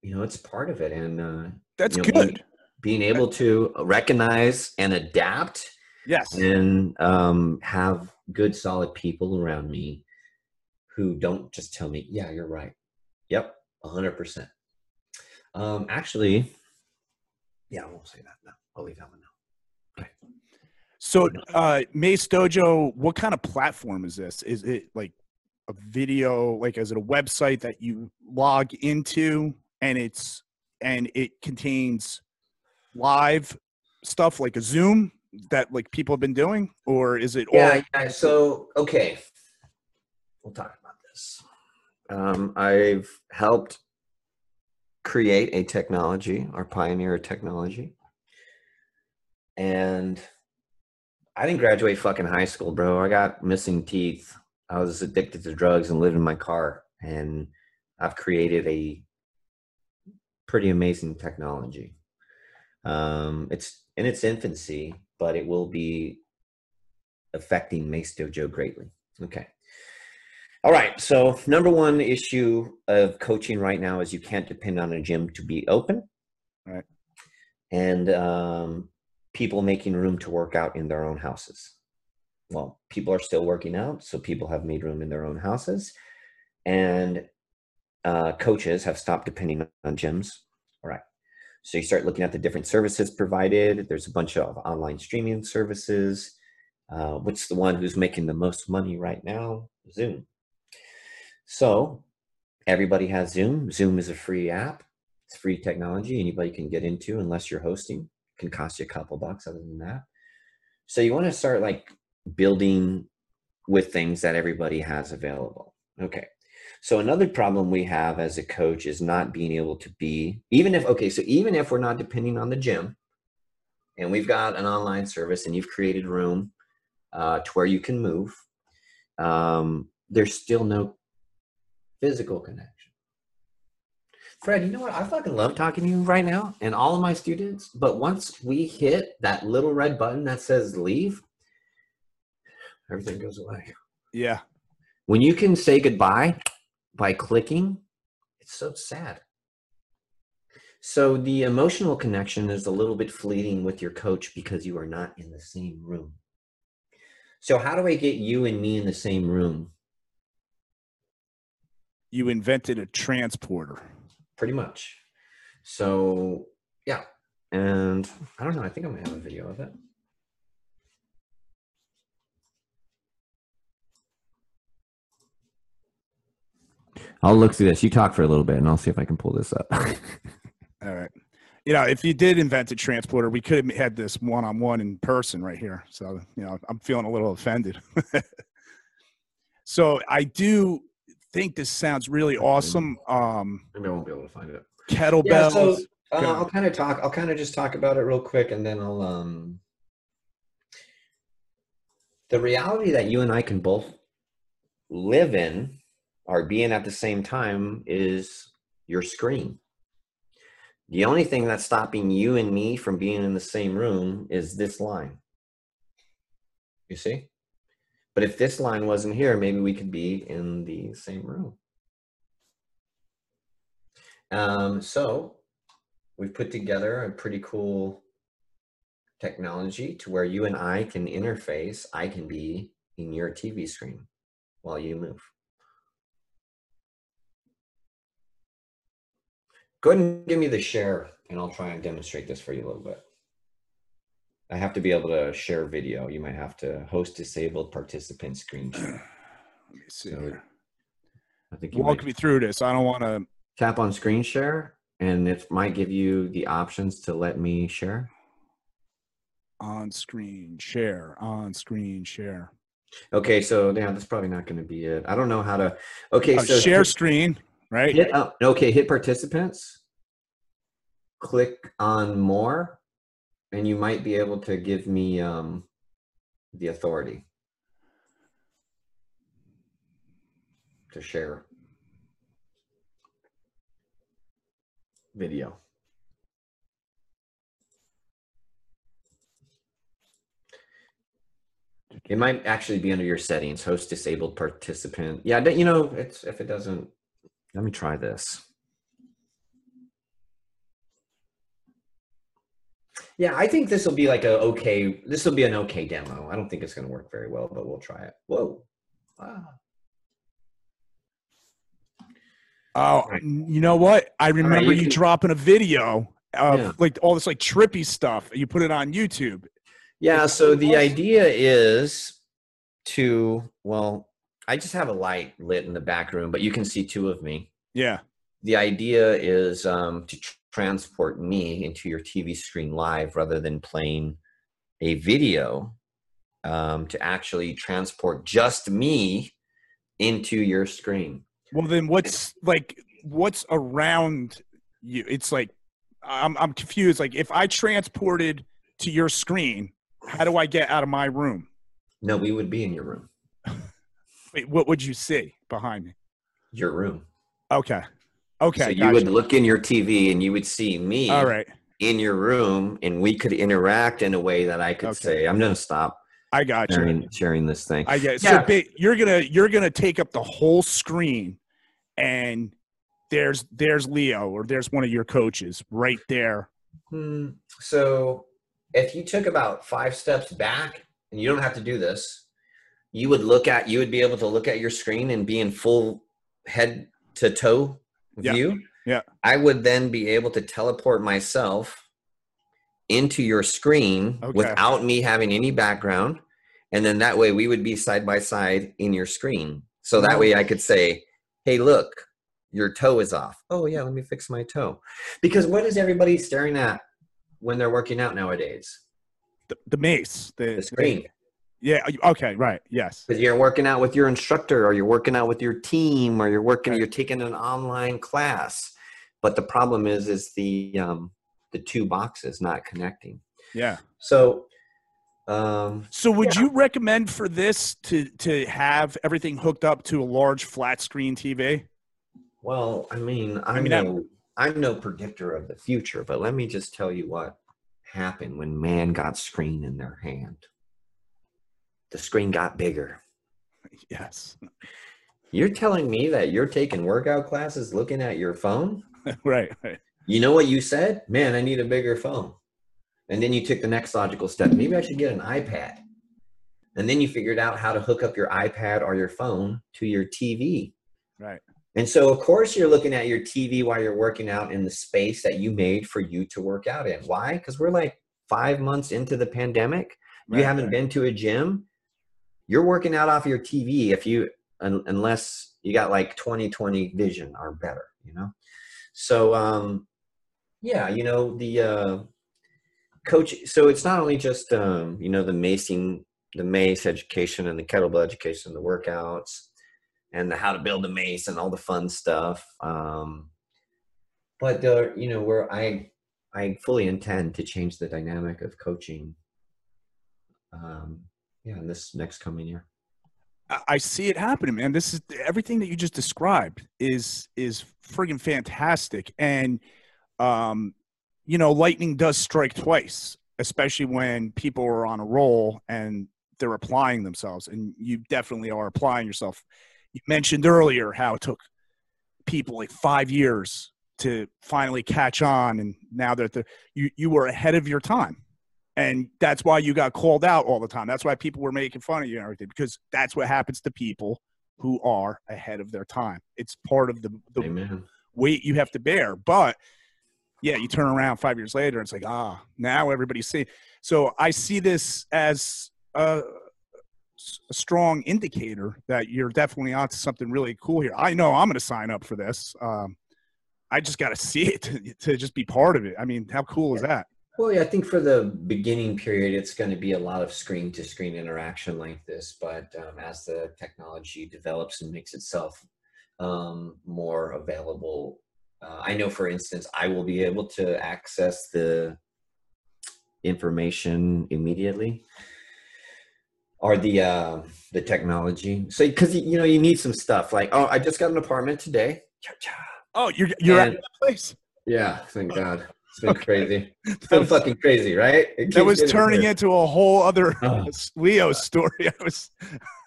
you know, it's part of it, and uh, that's you know, good being able to recognize and adapt yes and um, have good solid people around me who don't just tell me yeah you're right yep 100% um, actually yeah i won't say that now i'll leave that one now okay so uh mace dojo what kind of platform is this is it like a video like is it a website that you log into and it's and it contains live stuff like a Zoom that like people have been doing, or is it? Yeah, all- yeah. So okay, we'll talk about Um, I've helped create a technology or pioneer a technology, and I didn't graduate fucking high school, bro. I got missing teeth. I was addicted to drugs and lived in my car, and I've created a pretty amazing technology. Um, it's in its infancy, but it will be affecting Mace Dojo greatly. Okay. All right. So, number one issue of coaching right now is you can't depend on a gym to be open. Right. And um, people making room to work out in their own houses. Well, people are still working out, so people have made room in their own houses. And uh, coaches have stopped depending on gyms. All right. So you start looking at the different services provided. There's a bunch of online streaming services. Uh, what's the one who's making the most money right now? Zoom. So everybody has Zoom. Zoom is a free app. It's free technology. Anybody can get into unless you're hosting. It can cost you a couple bucks other than that. So you want to start like building with things that everybody has available. Okay. So another problem we have as a coach is not being able to be, even if, okay, so even if we're not depending on the gym and we've got an online service and you've created room uh, to where you can move, um, there's still no physical connection. Fred, you know what? I fucking love talking to you right now and all of my students. But once we hit that little red button that says leave, everything goes away. Yeah. When you can say goodbye by clicking, it's so sad. So the emotional connection is a little bit fleeting with your coach because you are not in the same room. So how do I get you and me in the same room? You invented a transporter. Pretty much. So yeah. And I don't know, I think I might have a video of it. I'll look through this. You talk for a little bit, and I'll see if I can pull this up. All right. You know, if you did invent a transporter, we could have had this one on one in person right here. So, you know, I'm feeling a little offended. so, I do think this sounds really awesome. Um, Maybe I won't be able to find it. Kettlebells. Yeah, so uh, I'll kind of talk. I'll kind of just talk about it real quick, and then I'll. um The reality that you and I can both live in or being at the same time is your screen. The only thing that's stopping you and me from being in the same room is this line. You see? But if this line wasn't here, maybe we could be in the same room. Um, so we've put together a pretty cool technology to where you and I can interface. I can be in your TV screen while you move. Go ahead and give me the share and I'll try and demonstrate this for you a little bit. I have to be able to share video. You might have to host disabled participant screen share. Let me see. So I think you walk me through this. I don't want to tap on screen share and it might give you the options to let me share. On screen share, on screen share. Okay, so yeah, that's probably not going to be it. I don't know how to. Okay, uh, so share screen right? Hit, uh, okay, hit participants. Click on more, and you might be able to give me um, the authority to share video. It might actually be under your settings, host disabled participant. Yeah, you know, it's if it doesn't let me try this. Yeah, I think this will be like a okay. This will be an okay demo. I don't think it's going to work very well, but we'll try it. Whoa! Wow. Oh, you know what? I remember right, you, you dropping a video of yeah. like all this like trippy stuff. You put it on YouTube. Yeah. So the idea is to well, I just have a light lit in the back room, but you can see two of me. Yeah. The idea is um, to transport me into your TV screen live rather than playing a video um, to actually transport just me into your screen. Well, then what's like, what's around you? It's like, I'm, I'm confused. Like, if I transported to your screen, how do I get out of my room? No, we would be in your room. Wait, what would you see behind me? Your room. Okay. Okay. so you gotcha. would look in your TV and you would see me All right. in your room, and we could interact in a way that I could Okay. say, "I'm going to stop I got you. sharing, sharing this thing." I get Yeah. so ba- you're gonna you're gonna take up the whole screen, and there's there's Leo or there's one of your coaches right there. Hmm, So if you took about five steps back, and you don't have to do this, you would look at you would be able to look at your screen and be in full head to toe Yeah, view. yeah. I would then be able to teleport myself into your screen Okay. without me having any background. And then that way we would be side by side in your screen. So that way I could say, hey, look, your toe is off. Oh, yeah, let me fix my toe. Because what is everybody staring at when they're working out nowadays? The, the mace, the, The screen. Yeah. Okay. Right. Yes. Because you're working out with your instructor or you're working out with your team or you're working, Right. you're taking an online class. But the problem is, is the, um, the two boxes not connecting. Yeah. So, um, So would you recommend for this to to have everything hooked up to a large flat screen TV? Well, I mean, I'm mean, no, I'm no predictor of the future, but let me just tell you what happened when man got screen in their hand. The screen got bigger. Yes. You're telling me that you're taking workout classes looking at your phone? right. Right. You know what you said? Man, I need a bigger phone. And then you took the next logical step. Maybe I should get an iPad. And then you figured out how to hook up your iPad or your phone to your TV. Right. And so, of course, you're looking at your TV while you're working out in the space that you made for you to work out in. Why? Because we're like five months into the pandemic. You haven't right. been to a gym. You're working out off your TV if you, un, unless you got like 20/20 vision or better, you know? So, um, yeah, you know, the uh, coach, so it's not only just, um, you know, the macing, the mace education and the kettlebell education, the workouts, and the how to build a mace and all the fun stuff. Um, but uh, you know, where I I fully intend to change the dynamic of coaching. Um, yeah, in this next coming year. I- see it happening, man. This is everything that you just described is is friggin' fantastic, and um, you know, lightning does strike twice, especially when people are on a roll and they're applying themselves, and you definitely are applying yourself. You mentioned earlier how it took people like five years to finally catch on, and now that you you were ahead of your time and that's why you got called out all the time. That's why people were making fun of you and everything because that's what happens to people who are ahead of their time. It's part of the, the Amen. weight you have to bear. But yeah, you turn around five years later, and it's like ah, now everybody's seeing. So I see this as a, a strong indicator that you're definitely onto something really cool here. I know I'm going to sign up for this. Um, I just got to see it to, to just be part of it. I mean, how cool is that? Well, yeah, I think for the beginning period, it's going to be a lot of screen to screen interaction like this. But um, as the technology develops and makes itself um, more available, uh, I know, for instance, I will be able to access the information immediately or the uh, the technology. So, because you know, you need some stuff like, oh, I just got an apartment today. Cha-cha. Oh, you're you're And- at that place. Yeah, thank God. It's been crazy. It's been was, fucking crazy, right? It that was turning worse. into a whole other Oh. Leo story. I was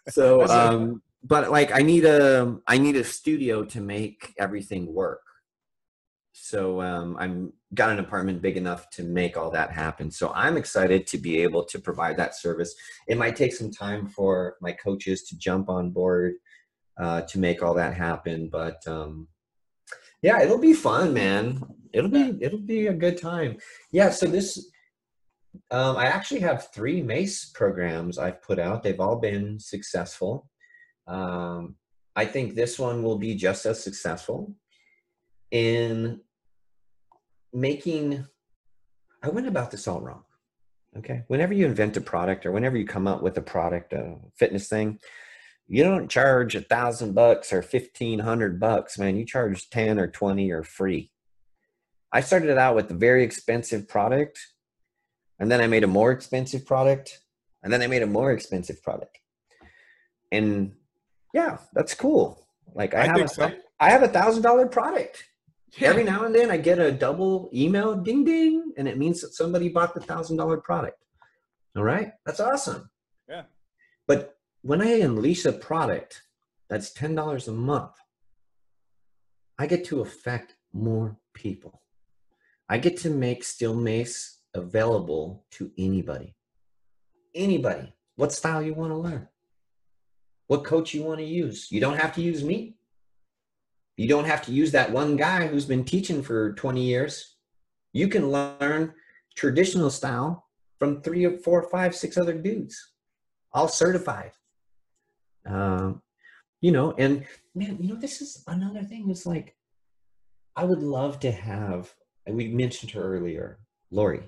So, um, but like, I need a, I need a studio to make everything work. So, um, I'm got an apartment big enough to make all that happen. So, I'm excited to be able to provide that service. It might take some time for my coaches to jump on board uh, to make all that happen, but um, yeah, it'll be fun, man. It'll be, it'll be a good time. Yeah. So this, um, I actually have three MACE programs I've put out. They've all been successful. Um, I think this one will be just as successful in making. I went about this all wrong. Okay. Whenever you invent a product or whenever you come up with a product, a fitness thing, you don't charge a thousand bucks or fifteen hundred bucks, man. You charge 10 or 20 or free. I started out with a very expensive product and then I made a more expensive product, and then I made a more expensive product. And yeah, that's cool. Like I, I have a, so. I have a thousand dollar product. Yeah. Every now and then I get a double email ding ding, and it means that somebody bought the thousand dollar product. All right, that's awesome. Yeah. But when I unleash a product that's ten dollars a month, I get to affect more people. I get to make Steel Mace available to anybody. Anybody. What style you want to learn. What coach you want to use. You don't have to use me. You don't have to use that one guy who's been teaching for 20 years. You can learn traditional style from three or four, five, six other dudes, all certified. Um, you know, and man, you know, this is another thing. Is like, I would love to have. And we mentioned her earlier, Lori.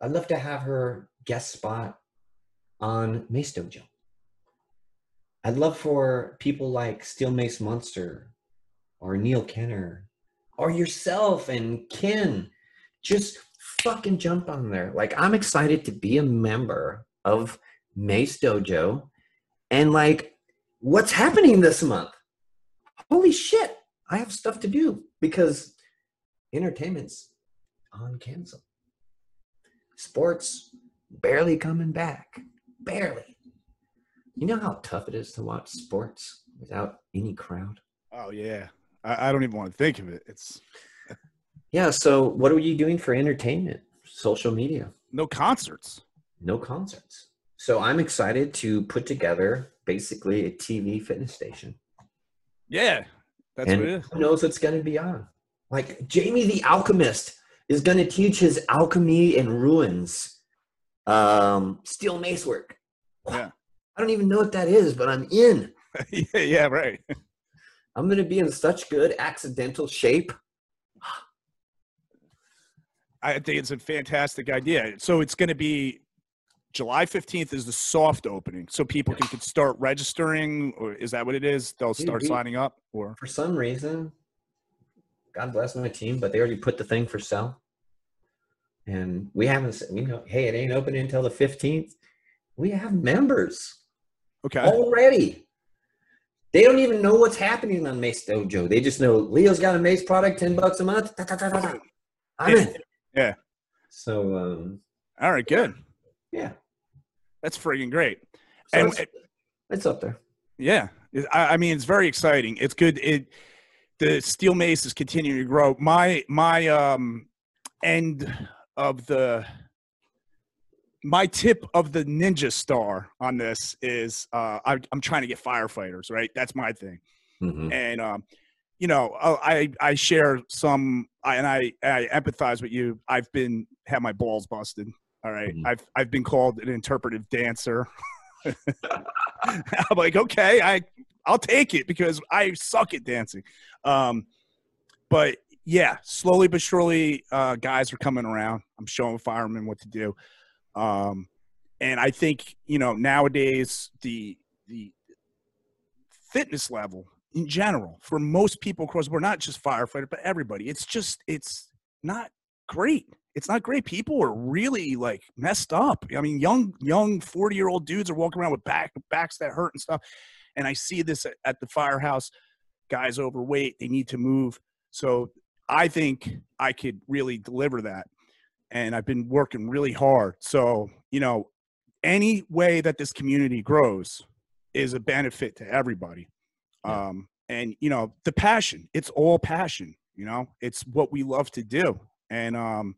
I'd love to have her guest spot on Mace Dojo. I'd love for people like Steel Mace Monster or Neil Kenner or yourself and Ken just fucking jump on there. Like, I'm excited to be a member of Mace Dojo and like, what's happening this month? Holy shit, I have stuff to do because entertainment's on cancel. Sports barely coming back. Barely. You know how tough it is to watch sports without any crowd? Oh yeah. I, I don't even want to think of it. It's Yeah, so what are you doing for entertainment? Social media. no concerts. No concerts. So I'm excited to put together basically a TV fitness station. Yeah. That's and what it is. who knows what's going to be on? Like Jamie the Alchemist is going to teach his alchemy and ruins, um, steel mace work. Yeah. I don't even know what that is, but I'm in. yeah, yeah, right. I'm going to be in such good accidental shape. I think it's a fantastic idea. So it's going to be July 15th is the soft opening. So people can, can start registering or is that what it is? They'll Dude, start we- signing up or For some reason, God bless my team, but they already put the thing for sale. And we haven't, we know, hey, it ain't opening until the 15th. We have members. Okay. already. They don't even know what's happening on Mace Dojo. They just know Leo's got a Mace product, ten bucks a month. Da, da, da. I'm in. Yeah. So um, All right, good. Yeah, That's friggin' great. so And- it's, it's up there. Yeah, I, I mean it's very exciting. It's good. It the steel mace is continuing to grow. My my um end of the my tip of the ninja star on this is uh I, I'm trying to get firefighters. Right, that's my thing. Mhm. And um, you know, I I share some I, and I I empathize with you. I've been had my balls busted. All right? Mhm. I've I've been called an interpretive dancer. I'm like, okay, I I'll take it because I suck at dancing. Um, but yeah, slowly but surely, uh, guys are coming around. I'm showing firemen what to do. Um, and I think you know nowadays the the fitness level in general for most people across the board, not just firefighter, but everybody, it's just it's not great. It's not great. People are really like messed up. I mean, young young 40 year old dudes are walking around with back backs that hurt and stuff. And I see this at, at the firehouse. Guys overweight, they need to move. So I think I could really deliver that. And I've been working really hard. So, you know, any way that this community grows is a benefit to everybody. Yeah. Um, and you know, the passion, it's all passion, you know, it's what we love to do. And um,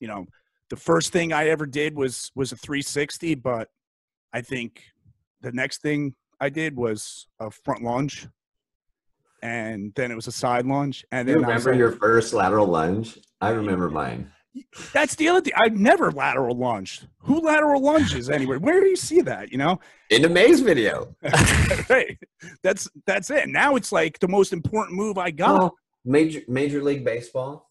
you know, the first thing I ever did was was a 360, but I think the next thing I did was a front lunge, and then it was a side lunge, and You then I remember like, your first lateral lunge? I remember mine. that's the other thing. I've never lateral lunged. Who lateral lunges anywhere? Where do you see that? You know, In the Mace video. right? That's that's it. Now it's like the most important move I got. Well, major Major League Baseball.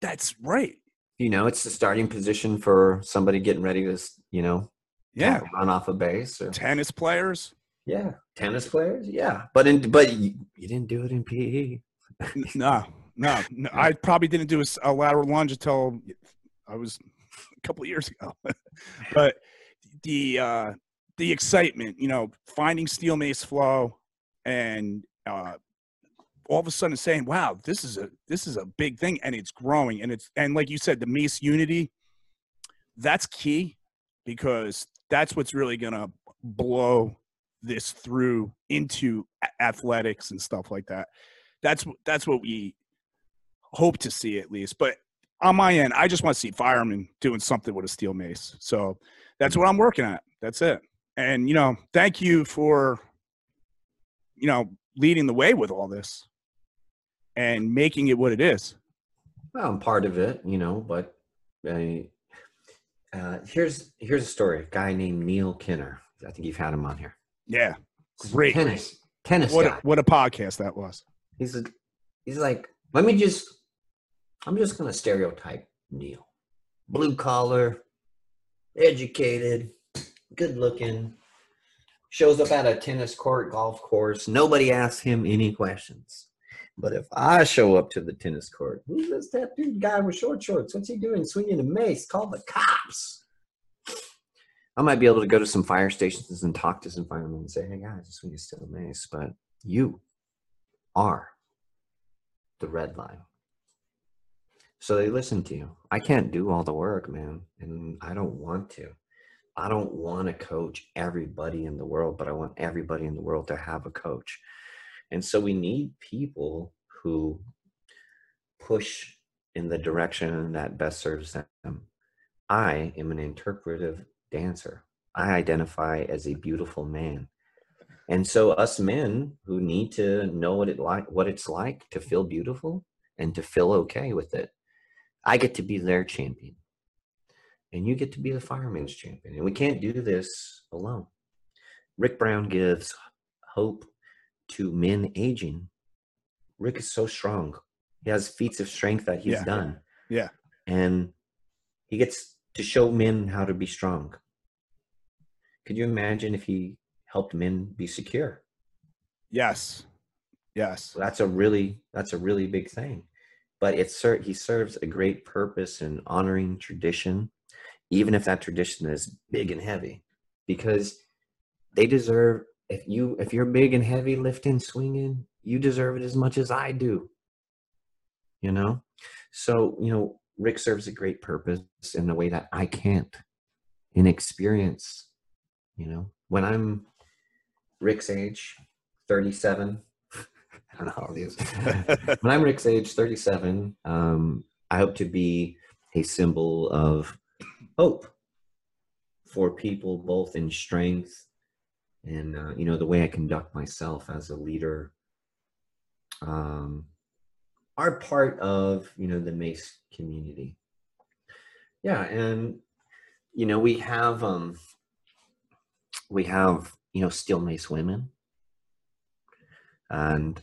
That's right. You know, it's the starting position for somebody getting ready to, you know, Yeah, run off a base or tennis players. yeah, tennis players. Yeah, but in but you, you didn't do it in. PE. No, no, no. I probably didn't do a lateral lunge until I was a couple of years ago. but the uh, the excitement, you know, finding steel mace flow and uh, all of a sudden saying, "Wow, this is a this is a big thing, and it's growing, and it's and like you said, the Mace unity, that's key because that's what's really gonna blow this through into athletics and stuff like that. That's that's what we hope to see at least. But on my end, I just want to see firemen doing something with a steel mace. So that's what I'm working at. That's it. And you know, thank you for you know leading the way with all this and making it what it is. Well, I'm part of it, you know, but uh, uh, here's here's a story. A guy named Neil Kinner. I think you've had him on here. Yeah, great tennis tennis what guy. A, what a podcast that was. He's a, he's like, let me just, I'm just gonna stereotype Neil, blue collar, educated, good looking, shows up at a tennis court, golf course. Nobody asks him any questions. But if I show up to the tennis court, who's this tattooed guy with short shorts? What's he doing swinging a mace? Call the cops. I might be able to go to some fire stations and talk to some firemen and say, hey guys, this swing is still a mace, but you are the red line. So they listen to you. I can't do all the work, man, and I don't want to. I don't want to coach everybody in the world, but I want everybody in the world to have a coach. And so we need people who push in the direction that best serves them. I am an interpretive dancer. I identify as a beautiful man. And so us men who need to know what it like what it's like to feel beautiful and to feel okay with it. I get to be their champion. And you get to be the fireman's champion. And we can't do this alone. Rick Brown gives hope to men aging. Rick is so strong. He has feats of strength that he's Yeah. done. Yeah. And he gets to show men how to be strong. Could you imagine if he helped men be secure? Yes. Yes. So that's a really that's a really big thing. But it's ser- he serves a great purpose in honoring tradition, even if that tradition is big and heavy, because they deserve. If you if you're big and heavy, lifting, swinging, you deserve it as much as I do. You know, so you know Rick serves a great purpose in a way that I can't. In experience, you know, when I'm Rick's age, thirty-seven. I don't know how old he is. when I'm Rick's age, 37, um, I hope to be a symbol of hope for people, both in strength and uh, you know the way I conduct myself as a leader. Um, are part of you know the Mace community. Yeah, and you know we have um, we have you know steel mace women and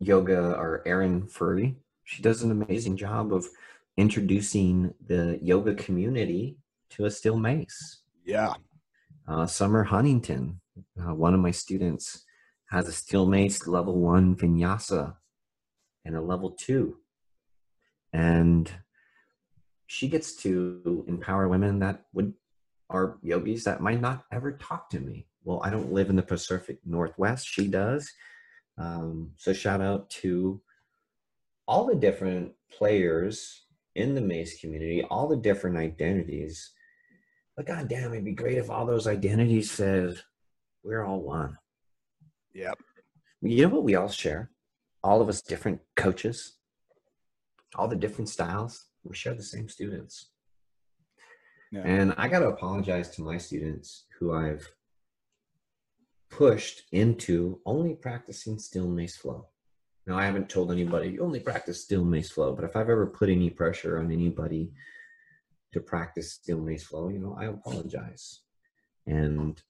yoga or Erin Furry. She does an amazing job of introducing the yoga community to a steel mace. Yeah. Uh, Summer Huntington, uh, one of my students, has a steel mace level one vinyasa and a level two. And she gets to empower women that would are yogis that might not ever talk to me. Well, I don't live in the Pacific Northwest. She does. Um, so shout out to all the different players in the Mace community, all the different identities. But goddamn, it'd be great if all those identities said we're all one. Yep. You know what we all share? All of us different coaches, all the different styles. We share the same students. Yeah. And I got to apologize to my students who I've pushed into only practicing Steel Mace Flow. Now, I haven't told anybody you only practice Steel Mace Flow, but if I've ever put any pressure on anybody to practice Steel Mace Flow, you know, I apologize. And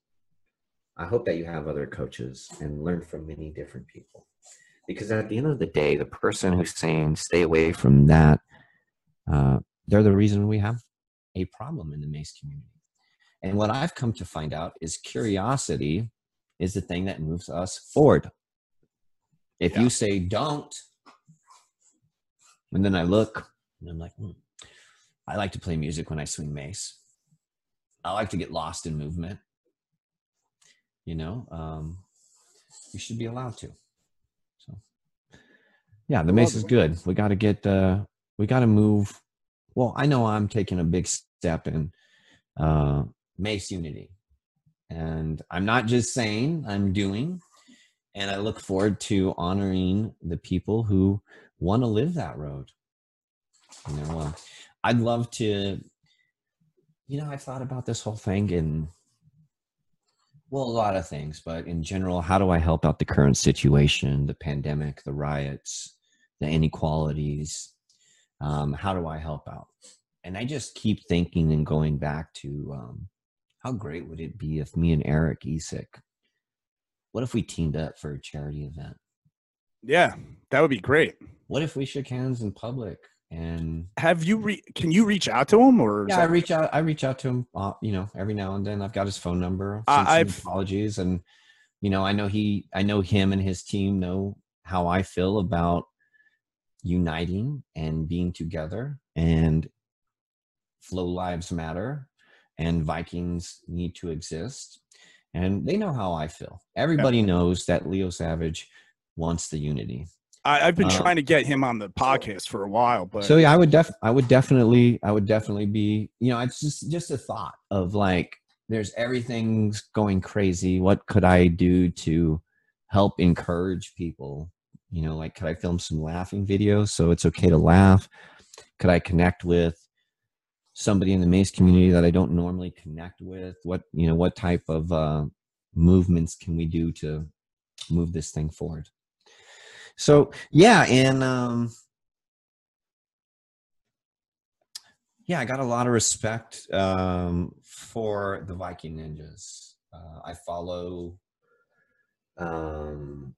I hope that you have other coaches and learn from many different people. Because at the end of the day, the person who's saying stay away from that, uh, they're the reason we have a problem in the mace community. And what I've come to find out is curiosity is the thing that moves us forward. If Yeah. you say don't, and then I look and I'm like, hmm, I like to play music when I swing mace. I like to get lost in movement. You know, um, you should be allowed to. So Yeah, the mace is good. We got to get. uh We got to move. Well, I know I'm taking a big step in uh mace unity, and I'm not just saying. I'm doing, and I look forward to honoring the people who want to live that road. You know, uh, I'd love to. You know, I've thought about this whole thing and well, a lot of things, but in general, how do I help out the current situation, the pandemic, the riots, the inequalities? Um, how do I help out? And I just keep thinking and going back to um, how great would it be if me and Eric Esick, what if we teamed up for a charity event? Yeah, that would be great. What if we shook hands in public and Have you re- can you reach out to him or yeah, I reach out. I reach out to him, uh, you know, every now and then. I've got his phone number. Some I've- apologies, and you know, I know he, I know him and his team know how I feel about uniting and being together, and flow lives matter, and Vikings need to exist, and they know how I feel. Everybody knows that Leo Savage wants the unity. I, I've been Uh, trying to get him on the podcast for a while, but so yeah i would def i would definitely i would definitely be you know it's just just a thought of like there's everything's going crazy. What could i do to help encourage people? You know like could i film some laughing videos so it's okay to laugh? Could i connect with somebody in the mace community that i don't normally connect with? What you know what type of uh movements can we do to move this thing forward so yeah and um yeah, I got a lot of respect um, for the Viking Ninjas. Uh, I follow, um,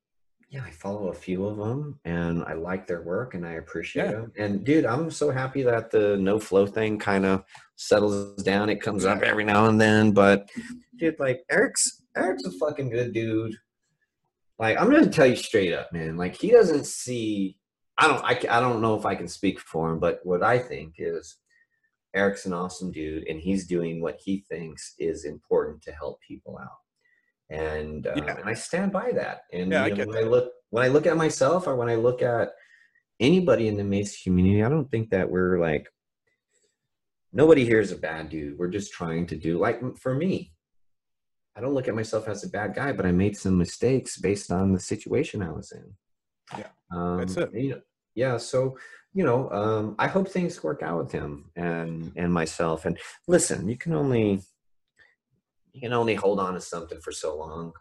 yeah, I follow a few of them, and I like their work, and I appreciate Yeah. them. And dude, I'm so happy that the no flow thing kind of settles down. It comes up every now and then, but dude, like Eric's Eric's a fucking good dude. Like I'm gonna tell you straight up, man. Like he doesn't see. I don't. I, I don't know if I can speak for him, but what I think is Eric's an awesome dude, and he's doing what he thinks is important to help people out. And uh, Yeah. and I stand by that. And Yeah, you know, get when I look when I look at myself, or when I look at anybody in the Mace community, I don't think that we're like nobody here is a bad dude. We're just trying to do like for me. I don't look at myself as a bad guy, but I made some mistakes based on the situation I was in. Yeah, um, that's it. You know, yeah, so you know, um, I hope things work out with him and and myself. And listen, you can only you can only hold on to something for so long.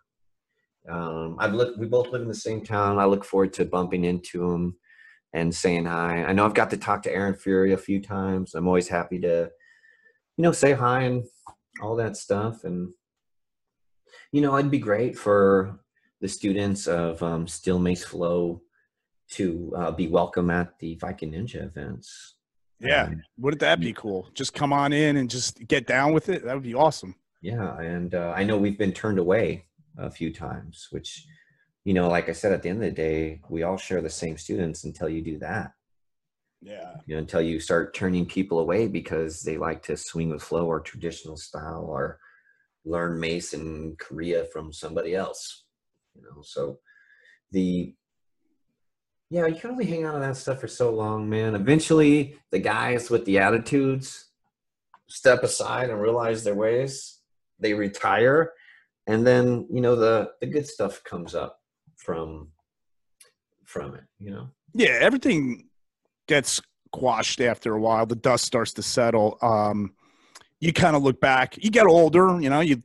Um, I've looked. We both live in the same town. I look forward to bumping into him and saying hi. I know I've got to talk to Aaron Fury a few times. I'm always happy to, you know, say hi and all that stuff. And you know, it'd be great for the students of um, Steel Mace Flow to uh, be welcome at the Viking Ninja events. yeah, Um, wouldn't that be cool? Just come on in and just get down with it. That would be awesome. Yeah, and uh, I know we've been turned away a few times, which, you know, like I said, at the end of the day, we all share the same students until you do that. Yeah, You know, until you start turning people away because they like to swing with flow or traditional style or learn mace in Korea from somebody else. You know, so the yeah, you can only hang on to that stuff for so long, man. Eventually, the guys with the attitudes step aside and realize their ways. They retire, and then you know the the good stuff comes up from from it. You know. yeah. Everything gets quashed after a while. The dust starts to settle. Um, you kind of look back. You get older. You know, you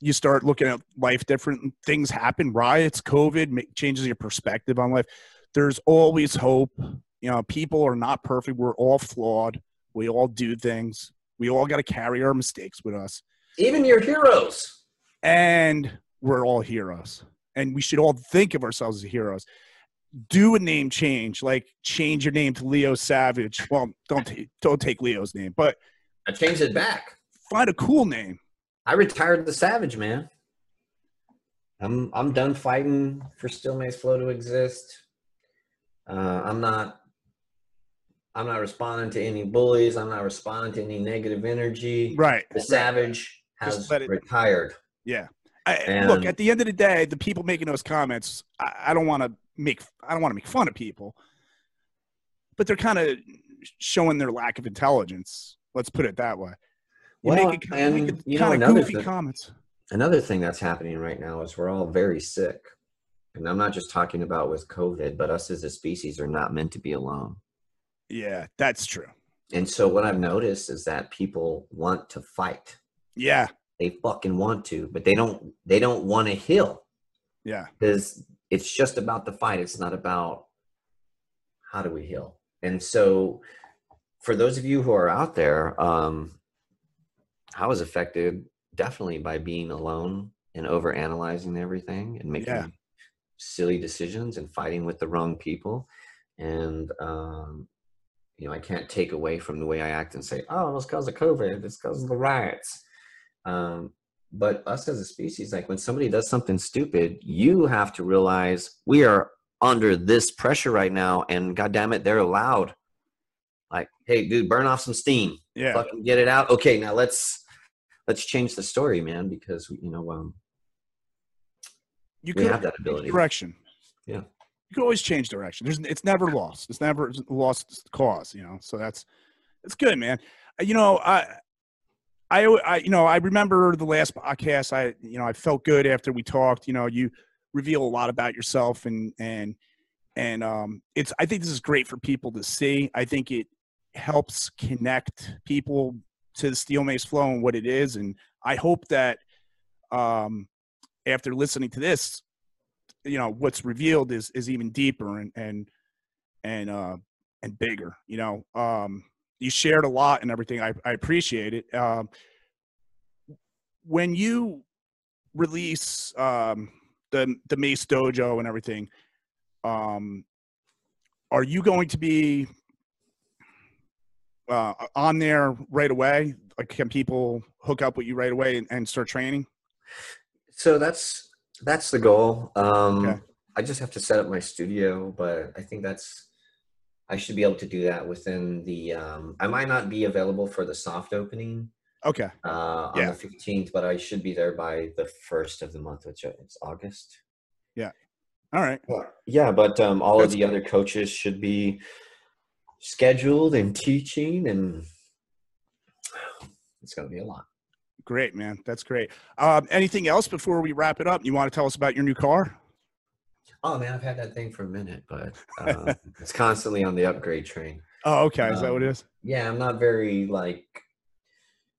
you start looking at life different. Things happen. Riots, COVID, ma- changes your perspective on life. There's always hope. You know, people are not perfect. We're all flawed. We all do things. We all got to carry our mistakes with us. Even your heroes. and we're all heroes and we should all think of ourselves as heroes do a name change like change your name to leo savage well don't ta- don't take leo's name but I changed it back. find a cool name I retired the Savage, man. I'm I'm done fighting for Steel Mace Flow to exist. Uh, I'm not I'm not responding to any bullies. I'm not responding to any negative energy. right The Savage has it- retired. yeah I, look at the end of the day the people making those comments i, I don't want to make i don't want to make fun of people but they're kind of showing their lack of intelligence. Let's put it that way. You Well, make and, make you know, another goofy thing- comments. Another thing that's happening right now is we're all very sick. And I'm not just talking about with COVID, but us as a species are not meant to be alone. Yeah, that's true. And so what I've noticed is that people want to fight. Yeah, They fucking want to, but they don't they don't want to heal yeah, because it's just about the fight. It's not about how do we heal. And so for those of you who are out there, um, I was affected definitely by being alone and over analyzing everything and making Yeah. silly decisions and fighting with the wrong people. And um, you know, I can't take away from the way I act and say, "Oh, it's because of COVID. It's because of the riots." Um, but us as a species, like when somebody does something stupid, you have to realize we are under this pressure right now, and God damn it, they're allowed. Like, hey, dude, burn off some steam. yeah. Fucking get it out. Okay, now let's let's change the story, man, because you know um, You could have that ability. direction. Yeah. you can always change direction. There's, it's never lost. It's never lost cause. You know, so that's it's good, man. You know, I, I, I, you know, I remember the last podcast. I, you know, I felt good after we talked. You know, you reveal a lot about yourself, and and and um, it's. I think this is great for people to see. I think it helps connect people to the steel mace flow and what it is, and I hope that um, after listening to this, you know what's revealed is is even deeper and and and uh and bigger you know um you shared a lot and everything i, I appreciate it um when you release um the the mace dojo and everything um are you going to be uh on there right away like can people hook up with you right away and, and start training So that's that's the goal. Um, Okay. I just have to set up my studio, but I think that's I should be able to do that within the. Um, I might not be available for the soft opening okay uh, on Yeah. the fifteenth, but I should be there by the first of the month, which is August. All right Yeah, but um, all That's of the other coaches should be scheduled and teaching, and it's going to be a lot. Great, man. That's great. Um, anything else before we wrap it up? You want to tell us about your new car? Oh man, I've had that thing for a minute, but um, it's constantly on the upgrade train. Oh, okay. Is that what it Um. Yeah, I'm not very like.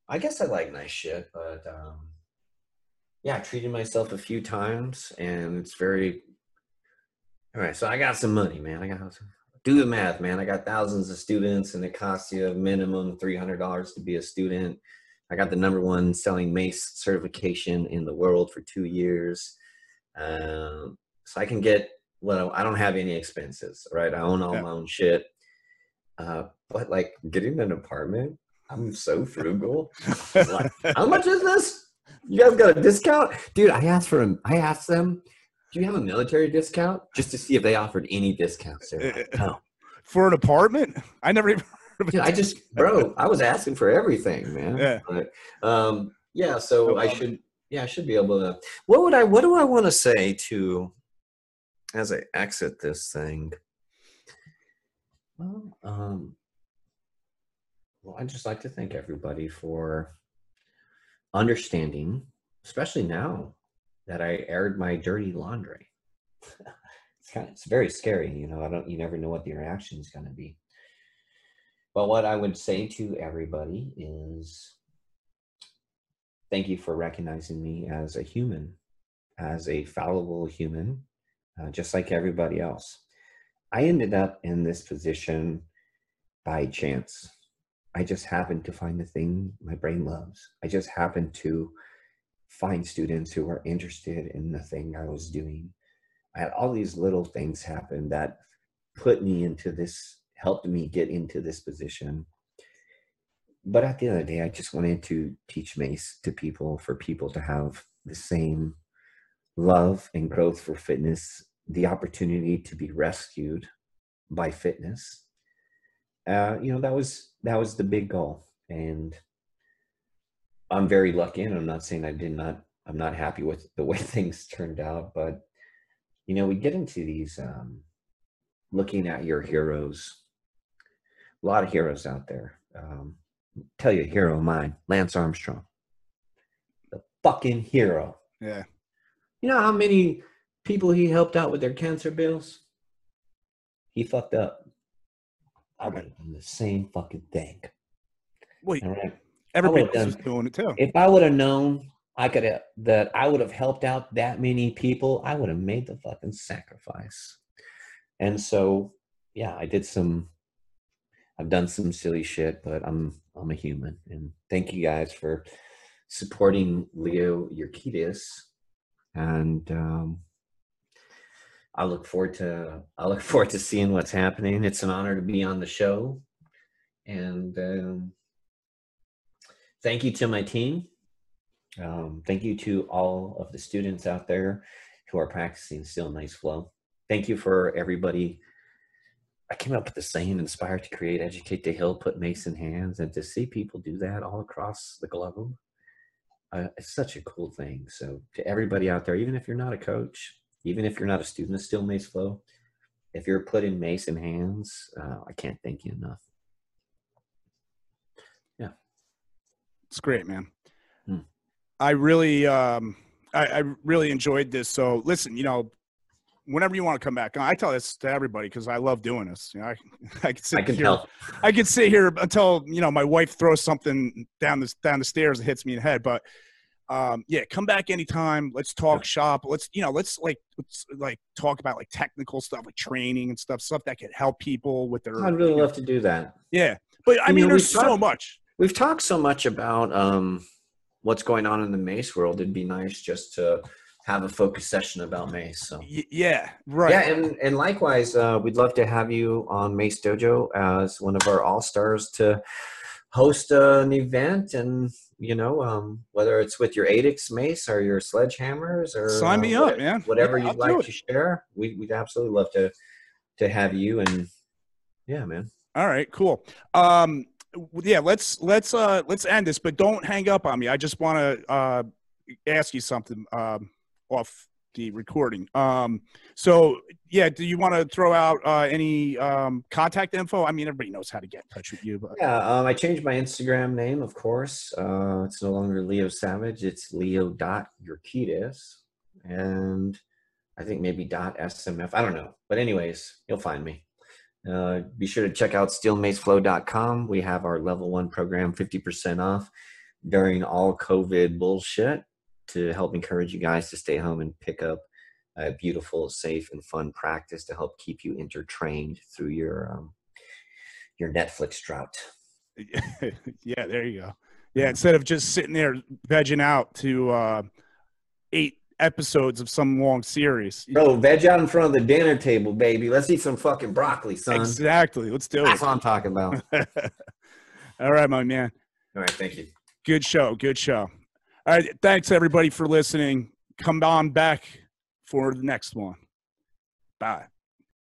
I guess I like nice shit, but um, yeah, I treated myself a few times, and it's very. All right, so I got some money, man. I got do the math, man. I got thousands of students, and it costs you a minimum three hundred dollars to be a student. I got the number one selling mace certification in the world for two years, um, so I can get. Well, I don't have any expenses, right? I own all Yeah. my own shit. Uh, but like getting an apartment, I'm so frugal. like, How much is this? You guys got a discount, dude? I asked for them. I asked them, "Do you have a military discount?" Just to see if they offered any discounts. They're like, no. For an apartment? I never even heard of Dude, I just, bro, I was asking for everything, man. Yeah. But, um, yeah. So No I should, yeah, I should be able to. What would I? What do I want to say to, as I exit this thing? Well, um, well, I'd just like to thank everybody for understanding, especially now that I aired my dirty laundry. it's kind of, it's very scary, you know. I don't, you never know what the reaction is going to be. But what I would say to everybody is thank you for recognizing me as a human, as a fallible human, uh, just like everybody else. I ended up in this position by chance. I just happened to find the thing my brain loves. I just happened to find students who are interested in the thing I was doing. I had all these little things happen that put me into this, helped me get into this position. But at the end of the day, I just wanted to teach MACE to people for people to have the same love and growth for fitness, the opportunity to be rescued by fitness. Uh, you know, that was that was the big goal. And I'm very lucky, and I'm not saying I did not, I'm not happy with the way things turned out, but you know, we get into these um, looking at your heroes a lot of heroes out there. Um, tell you a hero of mine, Lance Armstrong, the fucking hero. Yeah. You know how many people he helped out with their cancer bills? He fucked up. I would have done the same fucking thing. Wait, All right. Everybody else is done- doing it too. If I would have known I could have that I would have helped out that many people, I would have made the fucking sacrifice. And so, yeah, I did some I've done some silly shit, but I'm I'm a human. And thank you guys for supporting Leo Urquidez. And um I look forward to I look forward to seeing what's happening. It's an honor to be on the show. And um thank you to my team. Um, thank you to all of the students out there who are practicing Steel Mace Flow. Thank you for everybody. I came up with the saying inspired to create, educate to heal, put mace in hands, and to see people do that all across the globe. Uh, it's such a cool thing. So, to everybody out there, even if you're not a coach, even if you're not a student of Steel Mace Flow, if you're putting mace in hands, uh, I can't thank you enough. It's great, man. Hmm. I really, um, I, I really enjoyed this. So listen, you know, whenever you want to come back, I tell this to everybody because I love doing this. You know, I, I can sit I can here, tell. I could sit here until you know my wife throws something down the down the stairs and hits me in the head. But um, yeah, come back anytime. Let's talk shop. Let's you know, let's like let's like talk about like technical stuff, like training and stuff, stuff that could help people with their. I'd really you know- love to do that. yeah, but I You mean, know, there's so talked- much. We've talked so much about um, what's going on in the mace world. It'd be nice just to have a focus session about mace. So yeah, right. yeah, and and likewise, uh, we'd love to have you on Mace Dojo as one of our all stars to host an event, and you know, um, whether it's with your Adix mace or your sledgehammers or Sign uh, me what- up, man. Whatever Yeah, you'd like to share, we, we'd absolutely love to to have you. And yeah, man. All right, cool. Um, yeah, let's let's uh let's end this, but don't hang up on me. I just want to uh ask you something um off the recording. Um, so yeah, do you want to throw out uh, any um contact info? I mean, everybody knows how to get in touch with you, but Yeah, um, I changed my Instagram name, of course. Uh, it's no longer Leo Savage. It's Leo dot Urquidez, and I think maybe dot SMF. I don't know, but anyways, you'll find me. Uh, be sure to check out steelmaceflow.com. We have our level one program, 50% off during all COVID bullshit to help encourage you guys to stay home and pick up a beautiful, safe, and fun practice to help keep you intertrained through your um, your Netflix drought. yeah, there you go. Yeah, instead of just sitting there vegging out to uh, eight episodes of some long series. Bro, veg out in front of the dinner table, baby. Let's eat some fucking broccoli, son. Exactly. Let's do it. That's what I'm talking about. All right, my man. All right, thank you. Good show. Good show. All right. Thanks, everybody, for listening. Come on back for the next one. Bye.